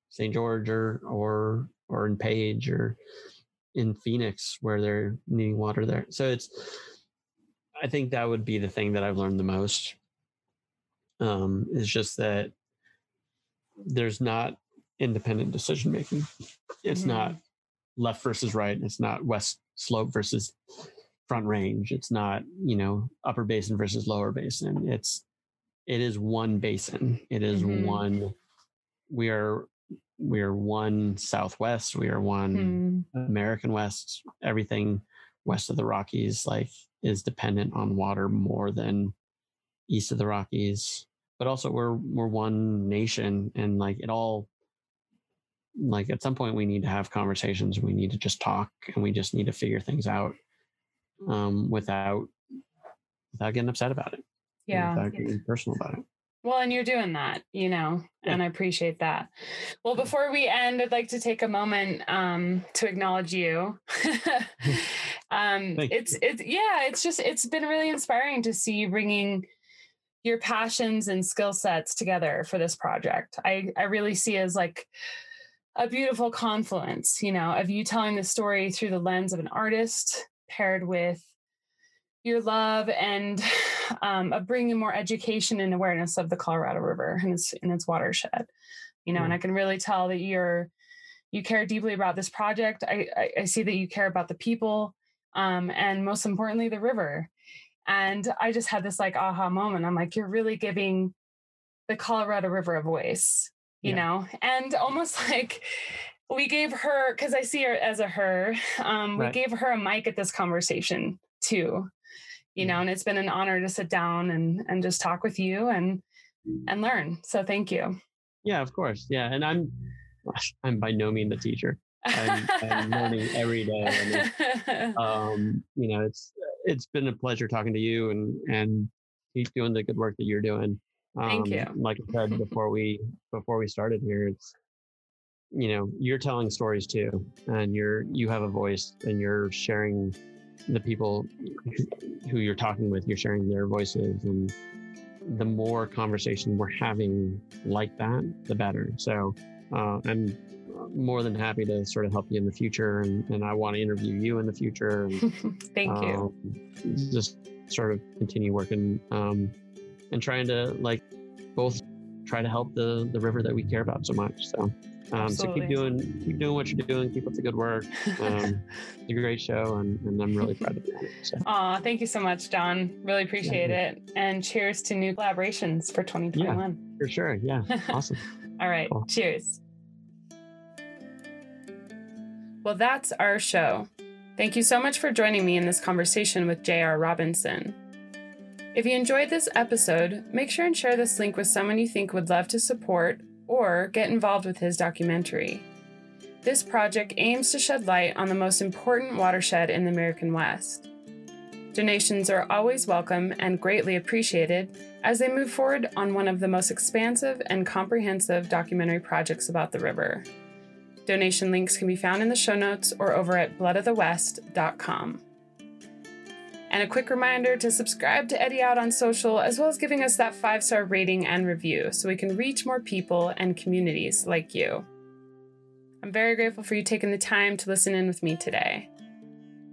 St. George or or or in Page or in Phoenix where they're needing water there. So it's I think that would be the thing that I've learned the most. Um, is just that there's not independent decision making. It's Mhm. not left versus right. It's not west slope versus front range. It's not, you know, upper basin versus lower basin. It's it is one basin. It is Mhm. one we are we are one southwest. We are one Hmm. American West, everything west of the Rockies, like is dependent on water more than east of the Rockies. But also we're we're one nation and like it all like at some point we need to have conversations. We need to just talk and we just need to figure things out um without without getting upset about it. Yeah. Without getting personal about it. Well, and you're doing that, you know, Yeah. and I appreciate that. Well, before we end, I'd like to take a moment um, to acknowledge you. (laughs) (laughs) um, it's it's yeah, it's just it's been really inspiring to see you bringing your passions and skill sets together for this project. I I really see as like a beautiful confluence, you know, of you telling the story through the lens of an artist paired with your love and (sighs) um, of bringing more education and awareness of the Colorado River and its in its watershed. You know, and I can really tell that you're you care deeply about this project. I I, I see that you care about the people, um, and most importantly, the river. And I just had this like aha moment. I'm like, you're really giving the Colorado River a voice, you Yeah. know, and almost (laughs) like we gave her because I see her as a her. Um, we gave her a mic at this conversation too you know and it's been an honor to sit down and and just talk with you and and learn so thank you Yeah, of course. Yeah. And I'm (laughs) I'm by no means a teacher. I'm, I'm learning every day. And (laughs) um, you know, it's it's been a pleasure talking to you and and keep doing the good work that you're doing. Um, Thank you. Like I said (laughs) before we before we started here, it's you know you're telling stories too and you're you have a voice and you're sharing the people who you're talking with you're sharing their voices and the more conversation we're having like that the better so uh, i'm more than happy to sort of help you in the future and, and i want to interview you in the future and, (laughs) thank um, you just sort of continue working um, and trying to like both try to help the the river that we care about so much so um, so keep doing keep doing what you're doing. Keep up the good work. Um, (laughs) it's a great show, and, and I'm really proud of it. So. Aw, thank you so much, John. Really appreciate yeah. it. And cheers to new collaborations for 2021. Yeah, for sure. Yeah, (laughs) awesome. All right, cool. cheers. Well, that's our show. Thank you so much for joining me in this conversation with J.R. Robison. If you enjoyed this episode, make sure and share this link with someone you think would love to support or get involved with his documentary. This project aims to shed light on the most important watershed in the American West. Donations are always welcome and greatly appreciated as they move forward on one of the most expansive and comprehensive documentary projects about the river. Donation links can be found in the show notes or over at bloodofthewest.com. And a quick reminder to subscribe to Eddy Out on social, as well as giving us that five star rating and review so we can reach more people and communities like you. I'm very grateful for you taking the time to listen in with me today.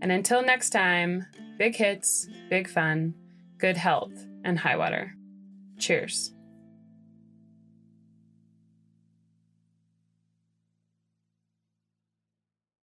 And until next time, big hits, big fun, good health, and high water. Cheers.